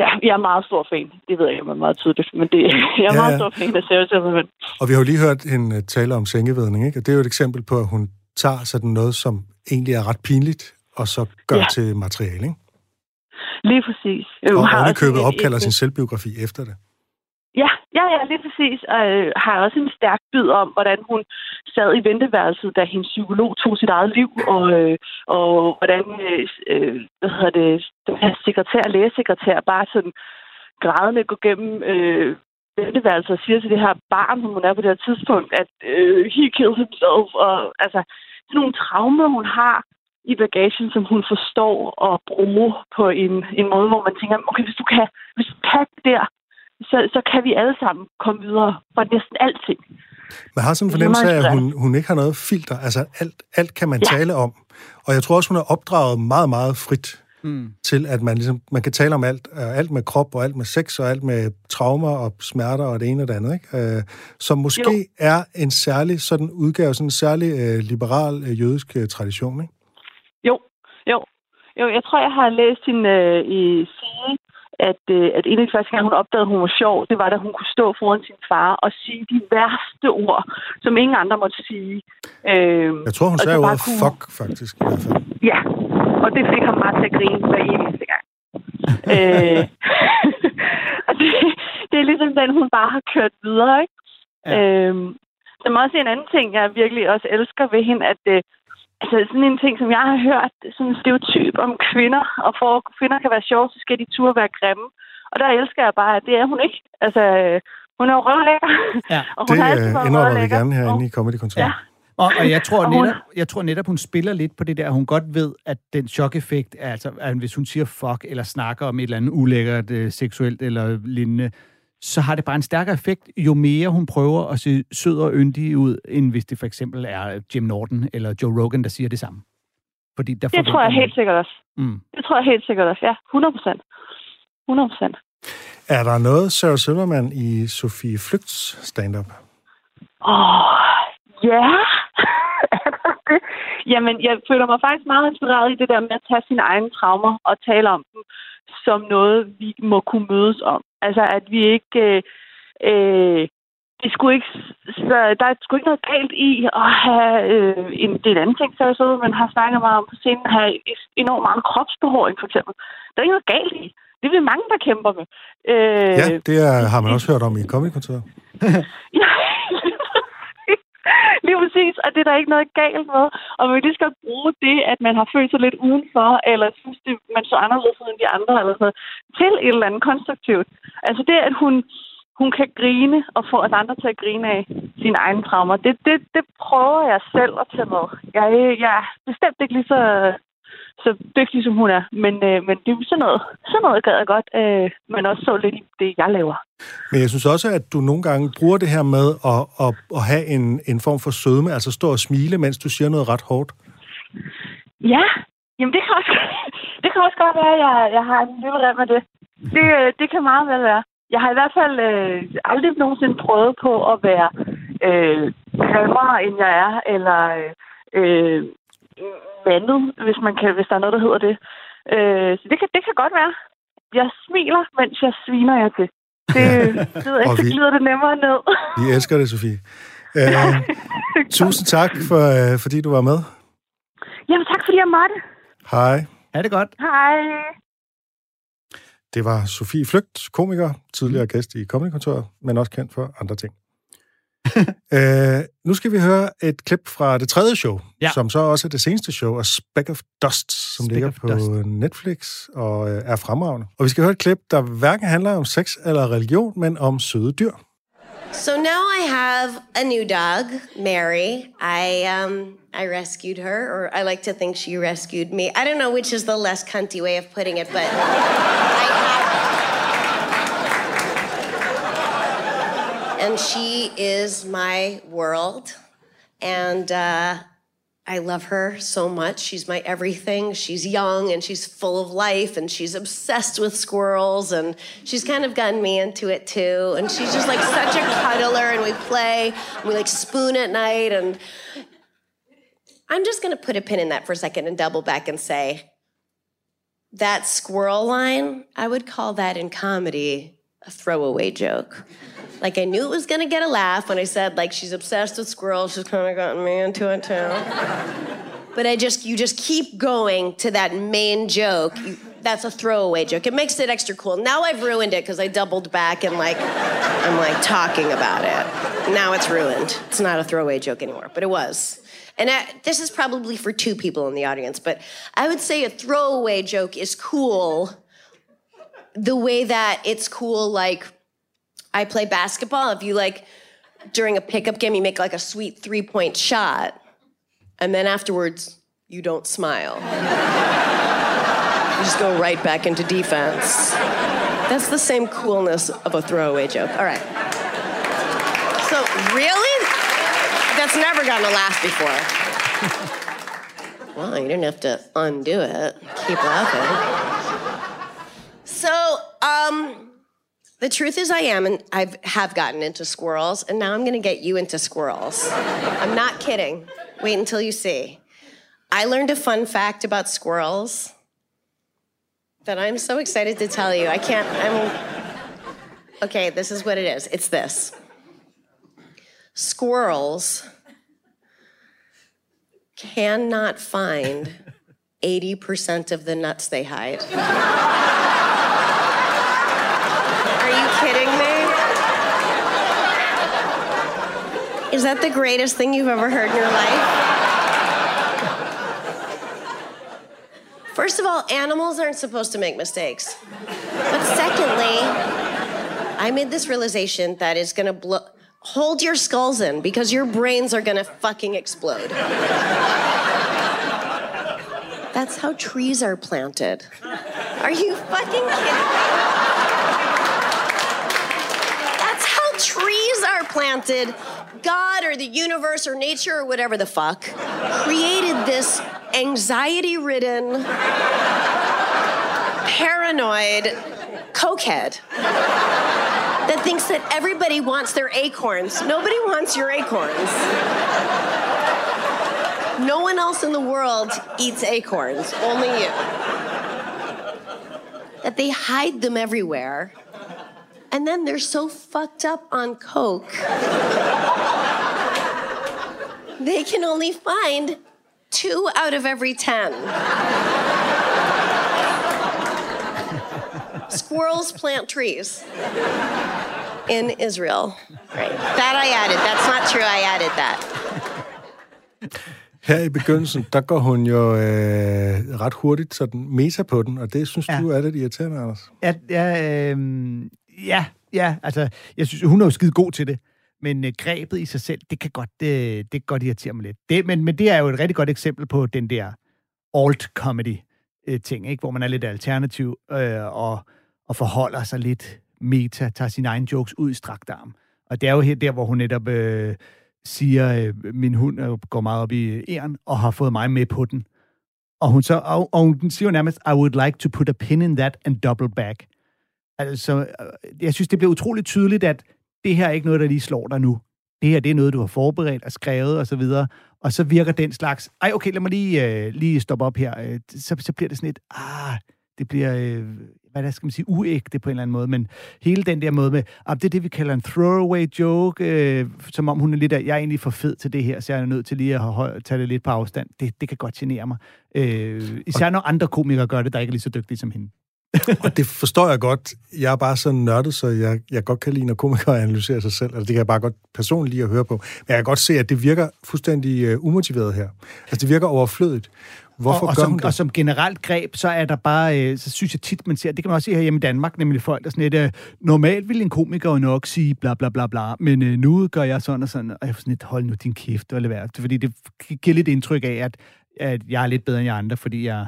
[SPEAKER 5] ja, jeg er meget stor fan. Det ved jeg ikke, om er meget tydeligt, men det, jeg er ja, meget stor fan af Sarah Silverman.
[SPEAKER 2] Og vi har jo lige hørt hende øh, tale om sengevedning, ikke? Og det er jo et eksempel på, at hun tager sådan noget, som egentlig er ret pinligt, og så gør ja. til materiale, ikke?
[SPEAKER 5] Lige præcis.
[SPEAKER 2] Og har købet opkalder sin selvbiografi efter det.
[SPEAKER 5] Ja, ja, ja, lige præcis. Og øh, har også en stærk bid om, hvordan hun sad i venteværelset, da hendes psykolog tog sit eget liv, og, øh, og hvordan øh, øh hvad hedder det, den her sekretær, lægesekretær, bare sådan grædende går gennem øh, venteværelset og siger til det her barn, som hun er på det her tidspunkt, at øh, he killed himself, og altså sådan nogle traumer, hun har i bagagen, som hun forstår at bruge på en, en måde, hvor man tænker, okay, hvis du kan, hvis du kan det der, så, så kan vi alle sammen komme videre fra næsten alting.
[SPEAKER 2] Man har sådan en fornemmelse af, at hun, hun ikke har noget filter. Altså, alt, alt kan man ja. tale om. Og jeg tror også, hun er opdraget meget, meget frit mm. til, at man, ligesom, man kan tale om alt. Øh, alt med krop, og alt med sex, og alt med traumer og smerter, og det ene og det andet. Ikke? Øh, som måske jo. er en særlig sådan udgave, sådan en særlig øh, liberal øh, jødisk øh, tradition, ikke?
[SPEAKER 5] Jo, jo. Jo, jeg tror, jeg har læst hende øh, i sige, at, øh, at en af de første gange, hun opdagede, at hun var sjov, det var, da hun kunne stå foran sin far og sige de værste ord, som ingen andre måtte sige.
[SPEAKER 2] Øh, jeg tror, hun sagde ordet kunne... fuck, faktisk, i hvert fald.
[SPEAKER 5] Ja, og det fik ham meget til at grine hver eneste gang. øh, og det, det er ligesom den, hun bare har kørt videre, ikke? Ja. Øh, der er også en anden ting, jeg virkelig også elsker ved hende, at øh, altså sådan en ting, som jeg har hørt, sådan en stereotyp om kvinder, og for at kvinder kan være sjove, så skal de turde være grimme. Og der elsker jeg bare, at det er hun ikke. Altså, hun er jo røvlækker. Ja.
[SPEAKER 2] og hun det har indrømmer vi gerne herinde i Comedy Control. Ja.
[SPEAKER 3] Og, og jeg, tror netop, jeg tror netop, hun spiller lidt på det der, hun godt ved, at den chok-effekt, altså at hvis hun siger fuck, eller snakker om et eller andet ulækkert uh, seksuelt eller lignende, så har det bare en stærkere effekt, jo mere hun prøver at se sød og yndig ud, end hvis det for eksempel er Jim Norton eller Joe Rogan, der siger det samme.
[SPEAKER 5] Fordi der det tror jeg helt sikkert også. Mm. Det tror jeg helt sikkert også, ja. 100 procent. 100 procent.
[SPEAKER 2] Er der noget Sarah Silverman i Sofie Flygts stand-up?
[SPEAKER 5] Åh, oh, ja. Det? Jamen, jeg føler mig faktisk meget inspireret i det der med at tage sine egne traumer og tale om dem som noget, vi må kunne mødes om. Altså, at vi ikke... Øh, øh, det skulle ikke, så der er sgu ikke noget galt i at have øh, en, det er en anden ting, så jeg så, man har snakket meget om på scenen, at have enormt meget kropsbehåring, for eksempel. Der er ikke noget galt i. Det er vi mange, der kæmper med.
[SPEAKER 2] Øh, ja, det er, har man også hørt om i Comedykontoret.
[SPEAKER 5] ja, lige præcis, og det er der ikke noget galt med. Og man lige skal bruge det, at man har følt sig lidt udenfor, eller synes, det, man så anderledes end de andre, eller sådan noget, til et eller andet konstruktivt. Altså det, at hun, hun kan grine og få os andre til at grine af sine egne traumer, det, det, det prøver jeg selv at tage med. Jeg, jeg er bestemt ikke lige så så dygtig, som hun er. Men, øh, men det er sådan noget, sådan noget gad jeg godt, øh, men også så lidt i det, jeg laver.
[SPEAKER 2] Men jeg synes også, at du nogle gange bruger det her med at, at, at have en, en form for sødme, altså stå og smile, mens du siger noget ret hårdt.
[SPEAKER 5] Ja, jamen det kan også, det kan også godt være, at jeg, jeg har en lille rem med det. det. Det kan meget vel være. Jeg har i hvert fald øh, aldrig nogensinde prøvet på at være øh, grimmere, end jeg er, eller øh, mandet, hvis, man kan, hvis der er noget, der hedder det. Øh, så det kan, det kan godt være. Jeg smiler, mens jeg sviner jer til. Det, det ved ikke, vi, så glider det nemmere ned.
[SPEAKER 2] vi elsker det, Sofie. Øh, tusind tak, for, øh, fordi du var med.
[SPEAKER 5] Jamen tak, fordi jeg måtte.
[SPEAKER 2] Hej.
[SPEAKER 3] Ha' det godt.
[SPEAKER 5] Hej.
[SPEAKER 2] Det var Sofie Flygt, komiker, tidligere gæst i Comedykontoret, men også kendt for andre ting. Uh, nu skal vi høre et klip fra det tredje show, ja. som så også er det seneste show, A Speck of Dust, som Speck ligger på Dust. Netflix og uh, er fremragende. Og vi skal høre et klip, der hverken handler om sex eller religion, men om søde dyr.
[SPEAKER 6] So now I have a new dog, Mary. I um I rescued her, or I like to think she rescued me. I don't know which is the less cunty way of putting it, but I and she is my world. And uh, I love her so much. She's my everything. She's young and she's full of life and she's obsessed with squirrels and she's kind of gotten me into it too. And she's just like such a cuddler and we play and we like spoon at night. And I'm just to put a pin in that for a second and double back and say that squirrel line, I would call that in comedy a throwaway joke. Like I knew it was gonna get a laugh when I said like she's obsessed with squirrels. She's kind of gotten me into it too. but I just you just keep going to that main joke. You, that's a throwaway joke. It makes it extra cool. Now I've ruined it because I doubled back and like I'm like talking about it. Now it's ruined. It's not a throwaway joke anymore, but it was. And I, this is probably for two people in the audience, but I would say a throwaway joke is cool the way that it's cool like I play basketball. If you like during a pickup game, you make like a sweet three point shot, and then afterwards, you don't smile. you just go right back into defense. That's the same coolness of a throwaway joke. All right. So, really? That's never gotten a laugh before. well, you didn't have to undo it. Keep laughing. So, um, the truth is, I am, and I have gotten into squirrels, and now I'm to get you into squirrels. I'm not kidding. Wait until you see. I learned a fun fact about squirrels that I'm so excited to tell you. I can't, I'm. Okay, this is what it is it's this squirrels cannot find 80% of the nuts they hide. Is that the greatest thing you've ever heard in your life? First of all, animals aren't supposed to make mistakes. But secondly, I made this realization that is gonna blow. Hold your skulls in because your brains are gonna fucking explode. That's how trees are planted. Are you fucking kidding me? That's how trees are planted God or the universe or nature or whatever the fuck created this anxiety ridden, paranoid cokehead that thinks that everybody wants their acorns. Nobody wants your acorns. No one else in the world eats acorns, only you. That they hide them everywhere And then they're so fucked up on coke. they can only find two out of every 10. Squirrels plant trees in Israel. Right. That I added. That's not true. I added that.
[SPEAKER 2] Her i begyndelsen, der går hun jo øh, ret hurtigt sådan meta på den, og det synes ja.
[SPEAKER 3] Ja.
[SPEAKER 2] du er lidt irriterende, Anders.
[SPEAKER 3] Ja, ja, øh, ja, ja, altså, jeg synes, hun er jo skide god til det. Men øh, grebet i sig selv, det kan godt, øh, det kan godt irritere mig lidt. Det, men, men det er jo et rigtig godt eksempel på den der alt-comedy-ting, øh, ikke? hvor man er lidt alternativ øh, og, og forholder sig lidt meta, tager sine egne jokes ud i strakt arm. Og det er jo her der, hvor hun netop øh, siger, øh, min hund øh, går meget op i øh, æren, og har fået mig med på den. Og hun, så, og, og hun siger jo nærmest, I would like to put a pin in that and double back. Altså, øh, jeg synes, det bliver utroligt tydeligt, at det her er ikke noget, der lige slår dig nu. Det her, det er noget, du har forberedt og skrevet og så videre. Og så virker den slags, ej okay, lad mig lige, øh, lige stoppe op her. Øh, så, så bliver det sådan et, ah, det bliver, øh, hvad der skal man sige, uægte på en eller anden måde. Men hele den der måde med, ah, det er det, vi kalder en throwaway joke, øh, som om hun er lidt af, jeg er egentlig for fed til det her, så jeg er nødt til lige at tage det lidt på afstand. Det, det kan godt genere mig. Øh, især når andre komikere gør det, der ikke er lige så dygtige som hende.
[SPEAKER 2] Og det forstår jeg godt. Jeg er bare så nørdet, så jeg, jeg godt kan lide, når komikere analyserer sig selv. Altså, det kan jeg bare godt personligt lide at høre på. Men jeg kan godt se, at det virker fuldstændig uh, umotiveret her. Altså, det virker overflødigt. Hvorfor
[SPEAKER 3] og, og,
[SPEAKER 2] gør
[SPEAKER 3] som,
[SPEAKER 2] det?
[SPEAKER 3] og som generelt greb, så er der bare, øh, så synes jeg tit, man ser, det kan man også se her hjemme i Danmark, nemlig folk, der sådan lidt, øh, normalt ville en komiker jo nok sige bla bla bla bla, men øh, nu gør jeg sådan og sådan, og jeg er sådan lidt, hold nu din kæft, eller hvad, fordi det giver lidt indtryk af, at, at jeg er lidt bedre end jer andre, fordi jeg,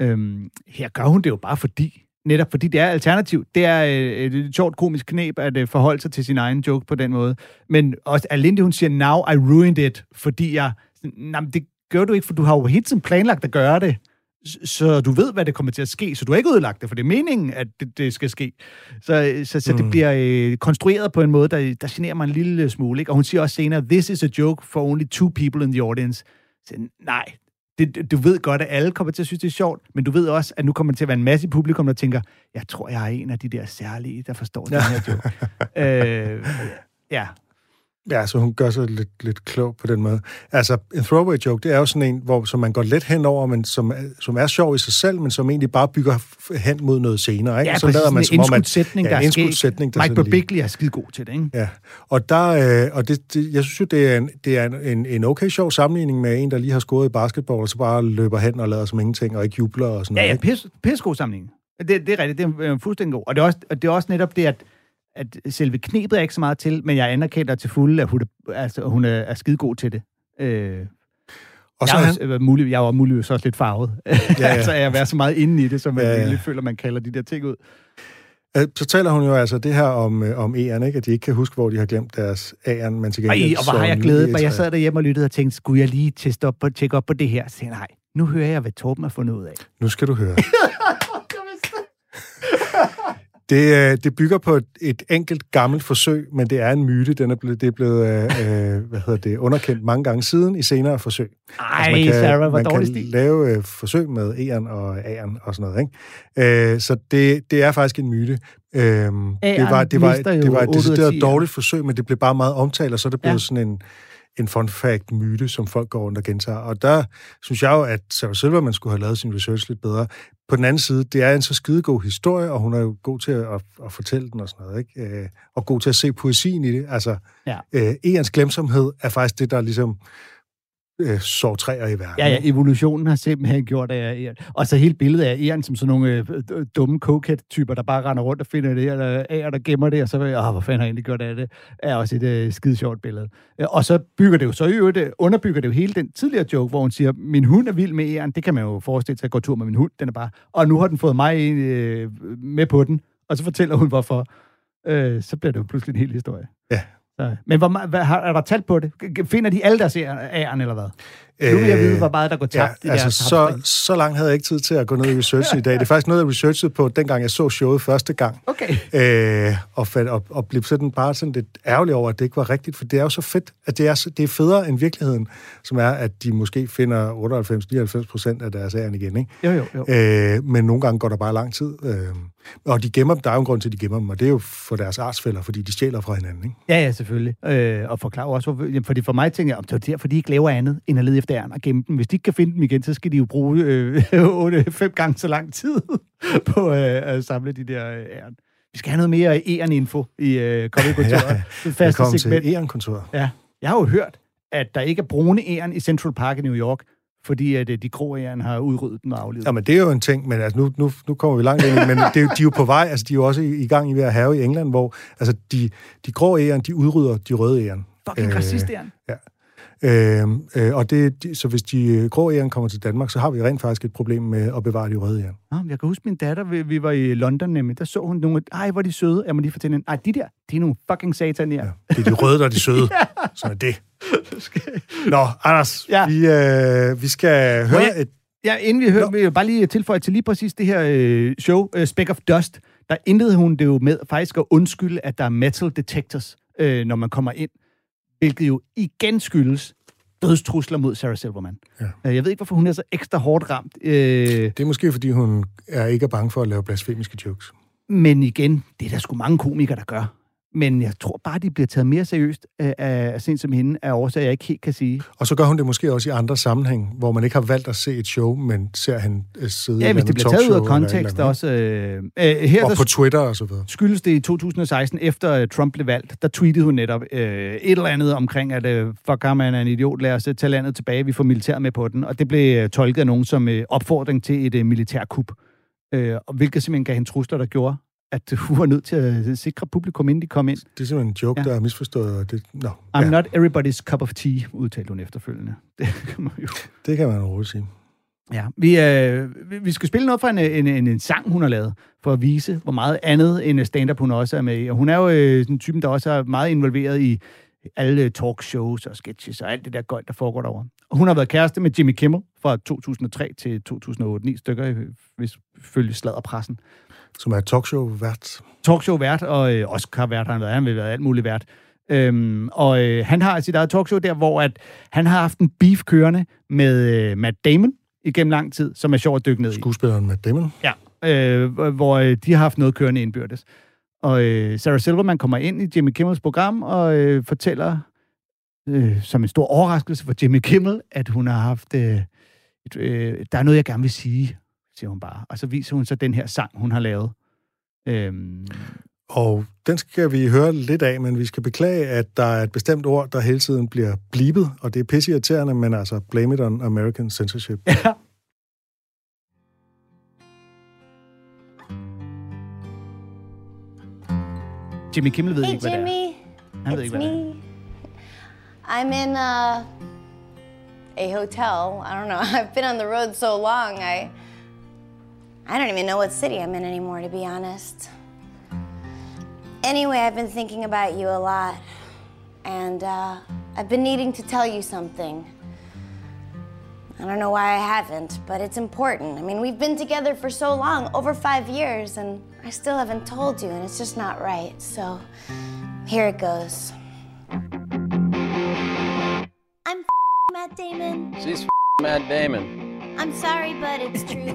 [SPEAKER 3] øhm, her gør hun det jo bare fordi, netop fordi det er alternativ. Det er øh, et sjovt komisk knep at øh, forholde sig til sin egen joke på den måde. Men også alene det, hun siger, now I ruined it, fordi jeg... Nej, det gør du ikke, for du har jo hele tiden planlagt at gøre det. Så du ved, hvad det kommer til at ske, så du har ikke ødelagt det, for det er meningen, at det, det skal ske. Så, så, så mm. det bliver øh, konstrueret på en måde, der, der generer mig en lille smule. Ikke? Og hun siger også senere, this is a joke for only two people in the audience. Så, nej, det, du ved godt, at alle kommer til at synes, det er sjovt, men du ved også, at nu kommer der til at være en masse i publikum, der tænker, jeg tror, jeg er en af de der særlige, der forstår den her joke. øh, ja,
[SPEAKER 2] Ja, så hun gør sig lidt, lidt klog på den måde. Altså, en throwaway joke, det er jo sådan en, hvor, som man går let hen over, men som, som er sjov i sig selv, men som egentlig bare bygger hen mod noget senere. Ikke?
[SPEAKER 3] ja så
[SPEAKER 2] lader
[SPEAKER 3] man,
[SPEAKER 2] som om,
[SPEAKER 3] en
[SPEAKER 2] at-
[SPEAKER 3] sætning,
[SPEAKER 2] ja,
[SPEAKER 3] der er
[SPEAKER 2] sætning, der
[SPEAKER 3] Mike Birbiglia er skide god til det, ikke?
[SPEAKER 2] Ja, og, der, øh, og det, det, jeg synes jo, det er, en, det er en, en, okay sjov sammenligning med en, der lige har scoret i basketball, og så bare løber hen og lader som ingenting, og ikke jubler og sådan
[SPEAKER 3] Ja,
[SPEAKER 2] noget.
[SPEAKER 3] ja,
[SPEAKER 2] ikke?
[SPEAKER 3] pis, pis god sammenligning. Det, det er rigtigt, det er øh, fuldstændig god. Og det er også, og det er også netop det, at, at selve knebet er ikke så meget til, men jeg anerkender til fulde, at hun er, altså, hun er, er skide god til det. Øh,
[SPEAKER 2] Og så
[SPEAKER 3] jeg,
[SPEAKER 2] er han,
[SPEAKER 3] også, mulig, jeg jo muligvis også lidt farvet. Ja,
[SPEAKER 2] ja.
[SPEAKER 3] altså, jeg er så meget inde i det, så man
[SPEAKER 2] Ja,
[SPEAKER 3] ja, lidt føler, man kalder de der ting ud.
[SPEAKER 2] øh, så taler hun jo altså det her om, øh, om E'erne, ikke? at de ikke kan huske, hvor de har glemt deres A'eren, men til
[SPEAKER 3] Ej,
[SPEAKER 2] gengæld...
[SPEAKER 3] og hvor har jeg glædet mig. Jeg sad derhjemme og lyttede og tænkte, skulle jeg lige teste op på, tjekke op på det her? Så tænkte nej, nu hører jeg, hvad Torben har fundet ud af.
[SPEAKER 2] Nu skal du høre. Det, øh, det bygger på et, et enkelt gammelt forsøg, men det er en myte. Den er blevet, det er blevet øh, øh, hvad hedder det, underkendt mange gange siden i senere forsøg.
[SPEAKER 3] Ej,
[SPEAKER 2] man kan,
[SPEAKER 3] Sarah, hvor
[SPEAKER 2] man
[SPEAKER 3] dårlig
[SPEAKER 2] kan
[SPEAKER 3] stil.
[SPEAKER 2] lave øh, forsøg med E'eren og A'eren og sådan noget. Ikke? Øh, så det, det er faktisk en myte. Øh, det var, det var, det var et decideret dårligt forsøg, men det blev bare meget omtalt, og så er det blevet
[SPEAKER 3] Ja.
[SPEAKER 2] sådan en, en fun fact myte, som folk går rundt og gentager. Og der synes jeg jo, at Sarah Silverman skulle have lavet sin research lidt bedre. På den anden side, det er en så skidegod historie, og hun er jo god til at, at, at fortælle den og sådan noget, ikke? Øh, og god til at se poesien i det. Altså,
[SPEAKER 3] Ja.
[SPEAKER 2] øh, Egerns glemsomhed er faktisk det, der ligesom øh, sår træer i verden.
[SPEAKER 3] Ja, ja, evolutionen har simpelthen gjort af Eren. Og så hele billedet af Eren som sådan nogle øh, dumme cokehead-typer, der bare render rundt og finder det her, der, Eren, der gemmer det, og så, åh, hvor fanden har jeg egentlig gjort af det, er også et øh, skide sjovt billede. Øh, Og så bygger det jo, så i øvrigt, øh, underbygger det jo hele den tidligere joke, hvor hun siger, min hund er vild med Eren, det kan man jo forestille sig at gå tur med min hund, den er bare, og nu har den fået mig øh, med på den, og så fortæller hun hvorfor. Øh, så bliver det jo pludselig en hel historie.
[SPEAKER 2] Ja.
[SPEAKER 3] Så, men hvor, hvad, har, er der talt på det? Finder de alle deres æren, eller hvad? Nu vil jeg vide,
[SPEAKER 2] Øh,
[SPEAKER 3] hvor meget der går tabt i
[SPEAKER 2] ja, altså,
[SPEAKER 3] deres
[SPEAKER 2] så, så langt havde jeg ikke tid til at gå ned i researchen i dag. Det er faktisk noget, jeg researchede på, dengang jeg så showet første gang.
[SPEAKER 3] Okay.
[SPEAKER 2] Øh, og, og, og blev sådan bare sådan lidt ærgerlig over, at det ikke var rigtigt, for det er jo så fedt, at det er, så- det er federe end virkeligheden, som er, at de måske finder 98-99 procent af deres æren igen. Ikke?
[SPEAKER 3] Jo, jo, jo.
[SPEAKER 2] Øh, men nogle gange går der bare lang tid. Øh, og de gemmer dem, der er jo en grund til, at de gemmer dem, og det er jo for deres artsfælder, fordi de stjæler fra hinanden. Ikke?
[SPEAKER 3] Ja, ja, selvfølgelig. Øh, og forklare også, jamen, fordi for mig tænker jeg, om det er derfor, de ikke laver andet, end at lede æren og gemme dem. Hvis de ikke kan finde dem igen, så skal de jo bruge øh, 8-5 gange så lang tid på øh, at samle de der øh, æren. Vi skal have noget mere æren-info i øh, Kongekontoret.
[SPEAKER 2] Ja,
[SPEAKER 3] Det faste segment.
[SPEAKER 2] til Eon-kontoret.
[SPEAKER 3] Ja. Jeg har jo hørt, at der ikke er brune æren i Central Park i New York, fordi at øh, de grå æren har udryddet den og aflevet.
[SPEAKER 2] Jamen, det er jo en ting, men altså, nu, nu, nu kommer vi langt ind, men det er jo, de er jo på vej, altså de er jo også i, i gang i ved at have i England, hvor altså, de, de grå æren, de udrydder de røde æren.
[SPEAKER 3] Fucking
[SPEAKER 2] Øh,
[SPEAKER 3] racist æren.
[SPEAKER 2] Øh, øh, og det, de, så hvis de øh, grå æren kommer til Danmark, så har vi rent faktisk et problem med at bevare de røde æren.
[SPEAKER 3] Nå, men jeg kan huske min datter, vi, vi var i London nemlig, der så hun nogle, ej, hvor er de søde. Jeg må lige fortælle hende, ej, de der, de er nogle fucking satan her.
[SPEAKER 2] Ja. Det er de røde, der er de søde. Sådan er det. Nå, Anders,
[SPEAKER 3] Ja.
[SPEAKER 2] ja. vi, øh, vi skal høre
[SPEAKER 3] jeg-
[SPEAKER 2] et...
[SPEAKER 3] Ja, inden vi hører, vil jeg bare lige tilføje til lige præcis det her øh, show, øh, Speck of Dust, der indledte hun det jo med faktisk at undskylde, at der er metal detectors, øh, når man kommer ind, hvilket jo igen skyldes dødstrusler mod Sarah Silverman.
[SPEAKER 2] Ja.
[SPEAKER 3] Øh, Jeg ved ikke, hvorfor hun er så ekstra hårdt ramt, øh,
[SPEAKER 2] Det er måske, fordi hun er ikke er bange for at lave blasfemiske jokes.
[SPEAKER 3] men igen, det er der sgu mange komikere, der gør. Men jeg tror bare, de bliver taget mere seriøst af, af, af sådan som hende, af årsager, jeg ikke helt kan sige.
[SPEAKER 2] Og så gør hun det måske også i andre sammenhæng, hvor man ikke har valgt at se et show, men ser hende øh, sidde i
[SPEAKER 3] Ja,
[SPEAKER 2] et
[SPEAKER 3] hvis det bliver taget ud af kontekst også. Øh, øh, her
[SPEAKER 2] Og
[SPEAKER 3] der
[SPEAKER 2] på Twitter og så videre.
[SPEAKER 3] skyldes det i 2016, efter øh, Trump blev valgt, der tweetede hun netop øh, et eller andet omkring, at øh, fuck ham, han er en idiot, lad os øh, tage landet tilbage, vi får militær med på den. Og det blev øh, tolket af nogen som øh, opfordring til et øh, militærkup. Øh, og hvilket simpelthen gav hende trusler, der gjorde, at hun var nødt til at sikre publikum, inden de kom ind.
[SPEAKER 2] Det er simpelthen en joke,
[SPEAKER 3] Ja.
[SPEAKER 2] der er misforstået. Det, no,
[SPEAKER 3] I'm
[SPEAKER 2] ja,
[SPEAKER 3] not everybody's cup of tea, udtalte hun efterfølgende. Det kan man jo
[SPEAKER 2] det kan man roligt sige.
[SPEAKER 3] Ja, vi, øh, vi- skal spille noget fra en, en, en, en sang, hun har lavet, for at vise, hvor meget andet end stand-up hun også er med i. Og hun er jo øh, sådan en typen, der også er meget involveret i alle talkshows og sketches og alt det der gøjt, der foregår derovre. Og hun har været kæreste med Jimmy Kimmel fra 2003 til 2008, ni stykker, øh, hvis følge sladderpressen.
[SPEAKER 2] Som er talkshow-vært.
[SPEAKER 3] Talkshow-vært, og øh, Oscar-vært har han været. Han har været alt muligt vært. Øhm, og øh, han har sit eget talkshow der, hvor at han har haft en beef kørende med øh, Matt Damon igennem lang tid, som er sjov at dykke ned i.
[SPEAKER 2] Skuespilleren Matt Damon.
[SPEAKER 3] Ja, øh, hvor- hvor øh, de har haft noget kørende indbyrdes. Og øh, Sarah Silverman kommer ind i Jimmy Kimmels program og øh, fortæller, øh, som en stor overraskelse for Jimmy Kimmel, at hun har haft... Øh, et, øh, der er noget, jeg gerne vil sige, siger hun bare. Og så viser hun så den her sang, hun har lavet. Øhm,
[SPEAKER 2] Og den skal vi høre lidt af, men vi skal beklage, at der er et bestemt ord, der hele tiden bliver blibet, og det er pisseirriterende, men altså blame it on American censorship.
[SPEAKER 3] ja. Jimmy Kimmel ved
[SPEAKER 4] Hey,
[SPEAKER 3] ikke, hvad det er.
[SPEAKER 4] Jimmy.
[SPEAKER 3] Han ved
[SPEAKER 4] It's
[SPEAKER 3] ikke, hvad det er.
[SPEAKER 4] I'm in uh, a hotel. I don't know. I've been on the road so long. I I don't even know what city I'm in anymore, to be honest. Anyway, I've been thinking about you a lot, and uh, I've been needing to tell you something. I don't know why I haven't, but it's important. I mean, we've been together for so long, over five years, and I still haven't told you, and it's just not right. So here it goes. Matt Damon.
[SPEAKER 7] She's Matt Damon.
[SPEAKER 4] I'm sorry, but it's true.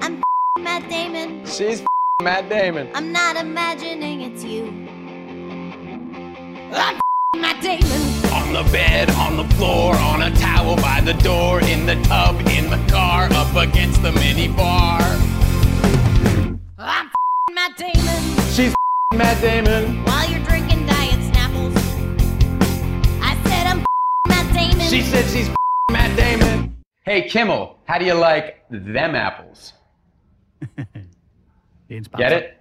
[SPEAKER 4] I'm Matt Damon.
[SPEAKER 7] She's Matt Damon.
[SPEAKER 4] I'm not imagining it's you. I'm Matt Damon.
[SPEAKER 8] On the bed, on the floor, on a towel by the door, in the tub, in the car, up against the mini bar.
[SPEAKER 4] I'm Matt Damon.
[SPEAKER 7] She's Matt Damon.
[SPEAKER 4] While you're drinking
[SPEAKER 7] She said she's Matt Damon. Hey Kimmel, how do you like them apples?
[SPEAKER 3] Det en
[SPEAKER 7] Get it?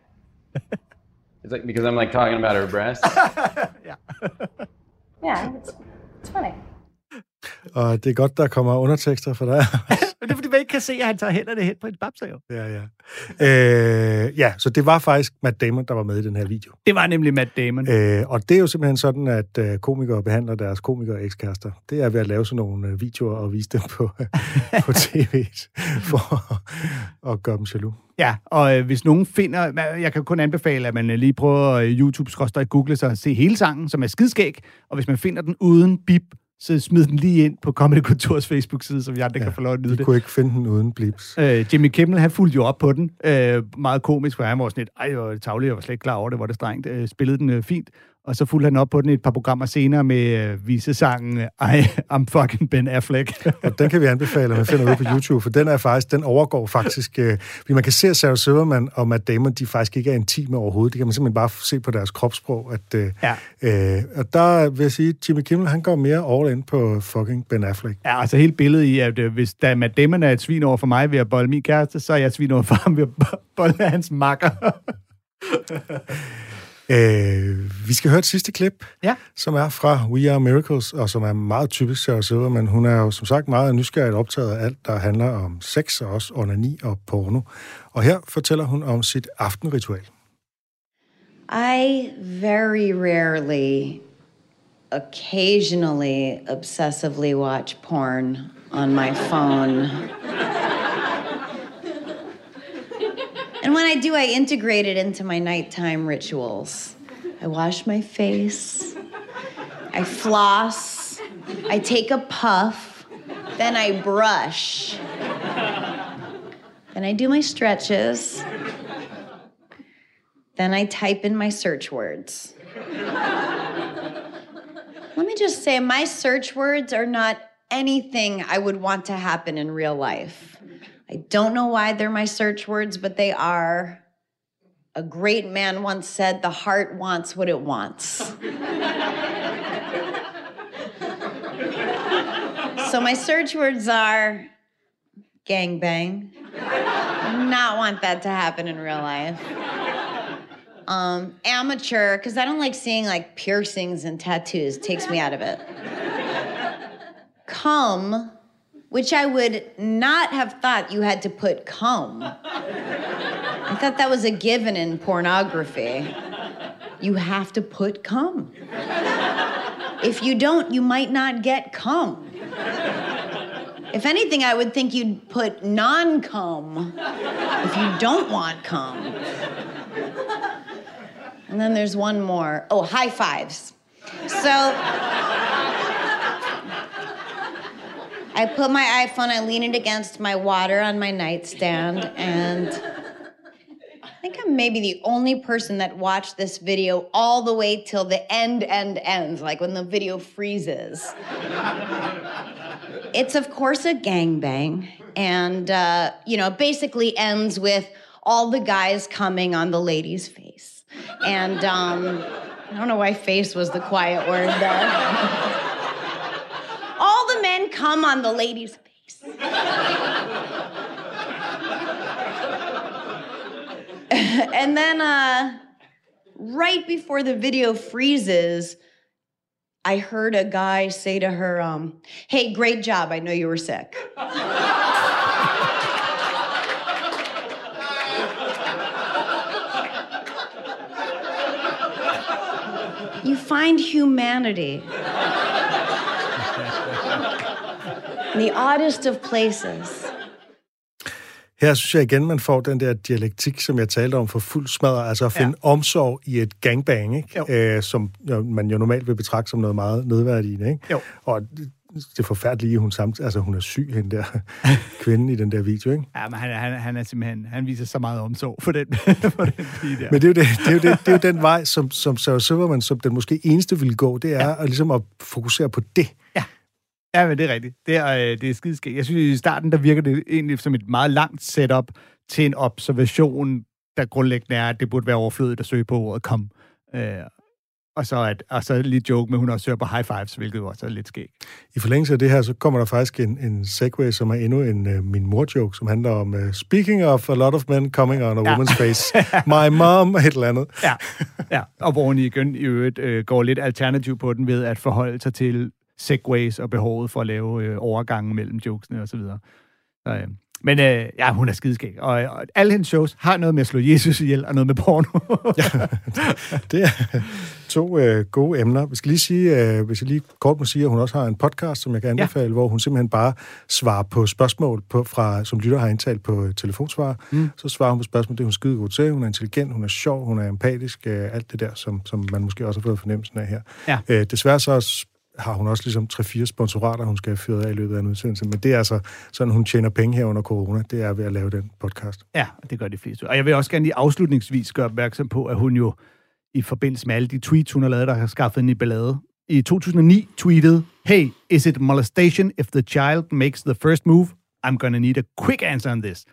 [SPEAKER 7] It's like because I'm like talking about her breasts.
[SPEAKER 4] Yeah, it's, it's funny.
[SPEAKER 2] Og det er godt, der kommer undertekster for dig.
[SPEAKER 3] Men det er, fordi man ikke kan se, at han tager hænderne hen på en babser, jo.
[SPEAKER 2] ja, ja. Øh, ja, så det var faktisk Matt Damon, der var med i den her video.
[SPEAKER 3] Det var nemlig Matt Damon.
[SPEAKER 2] Øh, og det er jo simpelthen sådan, at øh, komikere behandler deres komikere ekskærester. Det er ved at lave sådan nogle øh, videoer og vise dem på, på tv for at, at gøre dem jaloux.
[SPEAKER 3] Ja, og øh, hvis nogen finder... Jeg kan kun anbefale, at man øh, lige prøver øh, YouTube, skråstrej google sig og se hele sangen, som er skidskæg. Og hvis man finder den uden bip, så smid den lige ind på Comedy Kulturs Facebook-side, så vi andre ja, kan få lov at nyde
[SPEAKER 2] Vi
[SPEAKER 3] det.
[SPEAKER 2] kunne ikke finde den uden blips.
[SPEAKER 3] Øh, Jimmy Kimmel, han fulgte jo op på den. Øh, meget komisk, for han var sådan lidt, ej, hvor det tavligt, jeg var slet ikke klar over det, hvor det strengt. Øh, spillede den øh, fint. Og så fulgte han op på den et par programmer senere med øh, visesangen I, I'm fucking Ben Affleck.
[SPEAKER 2] Og den kan vi anbefale, at man finder ud på YouTube, for den er faktisk, den overgår faktisk, øh, fordi man kan se, at Sarah Silverman og Matt Damon, de faktisk ikke er intime overhovedet. Det kan man simpelthen bare se på deres kropssprog. At, øh,
[SPEAKER 3] Ja.
[SPEAKER 2] øh, og der vil jeg sige, at Jimmy Kimmel, han går mere all in på fucking Ben Affleck.
[SPEAKER 3] Ja, altså hele billedet i, at øh, hvis da Matt Damon er et svin over for mig ved at bolle min kæreste, så er jeg et svin over for ham ved at bo- bolle hans makker.
[SPEAKER 2] Øh, vi skal høre et sidste klip,
[SPEAKER 3] Ja.
[SPEAKER 2] som er fra We Are Miracles, og som er meget typisk Sarah Silverman. Hun er jo som sagt meget nysgerrigt optaget af alt, der handler om sex og også onani og porno. Og her fortæller hun om sit aftenritual.
[SPEAKER 4] I very rarely, occasionally, obsessively watch porn on my phone. And when I do, I integrate it into my nighttime rituals. I wash my face, I floss, I take a puff, then I brush, then I do my stretches. Then I type in my search words. Let me just say, my search words are not anything I would want to happen in real life. I don't know why they're my search words, but they are. A great man once said, the heart wants what it wants. so my search words are gangbang. Not want that to happen in real life um, amateur because I don't like seeing like piercings and tattoos. Takes me out of it. Come, which I would not have thought you had to put come. I thought that was a given in pornography. You have to put come. If you don't, you might not get come. If anything, I would think you'd put non cum if you don't want cum. And then there's one more. Oh, high fives. So I put my iPhone, I lean it against my water on my nightstand, and I think I'm maybe the only person that watched this video all the way till the end, end, ends, like when the video freezes. it's, of course, a gangbang, and, uh, you know, basically ends with all the guys coming on the lady's face. And um, I don't know why face was the quiet word there. all the men come on the lady's face. and then, uh, right before the video freezes, I heard a guy say to her, um, Hey, great job. I know you were sick. You find humanity the oddest of places.
[SPEAKER 2] Her synes jeg igen, man får den der dialektik, som jeg talte om for fuld smadret, altså at finde ja. omsorg i et gangbang, ikke? Øh, som jo, man jo normalt vil betragte som noget meget nedværdigende. Ikke?
[SPEAKER 3] Jo.
[SPEAKER 2] Og det, det forfærdelige, hun samt, altså hun er syg, hende der kvinde i den der video, ikke?
[SPEAKER 3] Ja, men han, er- han, han er simpelthen, han viser så meget omsorg for den, for den pige der.
[SPEAKER 2] Men det er jo, det, det er jo, det, det er jo den vej, som, som Sarah Silverman, som den måske eneste ville gå, det er ja. at, ligesom at fokusere på det.
[SPEAKER 3] Ja, men det er rigtigt. Det er, øh, det er skideskægt. Jeg synes, i starten, der virker det egentlig som et meget langt setup til en observation, der grundlæggende er, at det burde være overflødigt at søge på ordet kom. Øh, og så, at, og så lige joke med, at hun også søger på high fives, hvilket jo også er lidt skægt.
[SPEAKER 2] I forlængelse af det her, så kommer der faktisk en, en segue, som er endnu en uh, min mor-joke, som handler om uh, Speaking of a lot of men coming on a
[SPEAKER 3] Ja.
[SPEAKER 2] woman's face, my mom, et eller andet.
[SPEAKER 3] Ja, ja. og hvor hun igen i øvrigt øh, går lidt alternativ på den ved at forholde sig til segways og behovet for at lave øh, overgange mellem jokesene osv. Så, så, øh, men øh, ja, hun er skideskæg. Og, og alle hendes shows har noget med at slå Jesus ihjel og noget med porno.
[SPEAKER 2] ja, det er to øh, gode emner. Vi skal lige sige, øh, hvis jeg lige kort må sige, at hun også har en podcast, som jeg kan anbefale, ja. hvor hun simpelthen bare svarer på spørgsmål, på, fra, som lytter har indtalt på øh, telefonsvar. Mm. Så svarer hun på spørgsmål, det er hun skide god til. Hun er intelligent, hun er sjov, hun er empatisk, øh, alt det der, som, som man måske også har fået fornemmelsen af her.
[SPEAKER 3] Ja.
[SPEAKER 2] Øh, desværre så har hun også ligesom 3-4 sponsorater, hun skal have fyret af i løbet af en udsendelse. Men det er altså sådan, hun tjener penge her under corona. Det er ved at lave den podcast.
[SPEAKER 3] Ja, det gør de fleste. Og jeg vil også gerne lige afslutningsvis gøre opmærksom på, at hun jo i forbindelse med alle de tweets, hun har lavet, der har skaffet en i ballade, i 2009 tweetede, Hey, is it molestation if the child makes the first move? I'm gonna need a quick answer on this.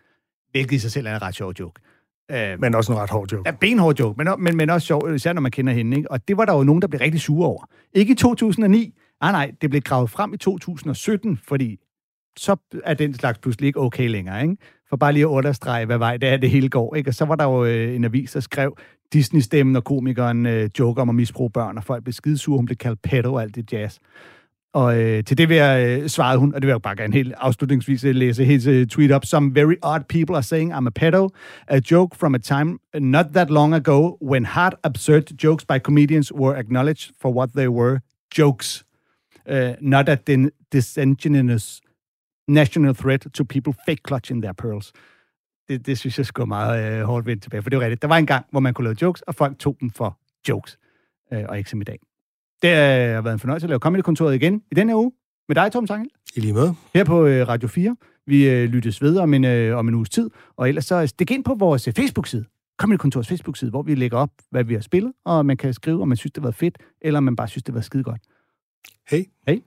[SPEAKER 3] Hvilket i sig selv er en ret sjov joke.
[SPEAKER 2] Uh, men også en ret hård joke.
[SPEAKER 3] Ja, benhård joke, men, men, men også sjov, især når man kender hende. Ikke? Og det var der jo nogen, der blev rigtig sure over. Ikke i 2009. Ah, nej, det blev gravet frem i 2017, fordi så er den slags pludselig ikke okay længere. Ikke? For bare lige at understrege, hvad vej det er, det hele går. Ikke? Og så var der jo øh, en avis, der skrev, Disney-stemmen og komikeren øh, joker om at misbruge børn, og folk blev skidesure, hun blev kaldt pedo og alt det jazz. Og øh, til det vil jeg øh, svarede hun, og det vil jeg bare gerne helt afslutningsvis øh, læse hendes øh, tweet op. Some very odd people are saying I'm a pedo. A joke from a time not that long ago when hard absurd jokes by comedians were acknowledged for what they were, jokes. Uh, not at the disingenuous national threat to people fake clutching their pearls. Det, det synes jeg skulle meget øh, hårdt vendt tilbage, for det var rigtigt. Der var en gang, hvor man kunne lave jokes, og folk tog dem for jokes, øh, og ikke som i dag. Det har været en fornøjelse at lave Comedy-kontoret igen i denne uge med dig, Tom Sangel.
[SPEAKER 2] I lige med.
[SPEAKER 3] Her på øh, Radio 4. Vi øh, lyttes ved om en, øh, om en uges tid, og ellers så stik ind på vores øh, Facebook-side. Comedy-kontorets Facebook-side, hvor vi lægger op, hvad vi har spillet, og man kan skrive, om man synes, det var fedt, eller om man bare synes, det var skide godt.
[SPEAKER 2] Hej.
[SPEAKER 3] Hej.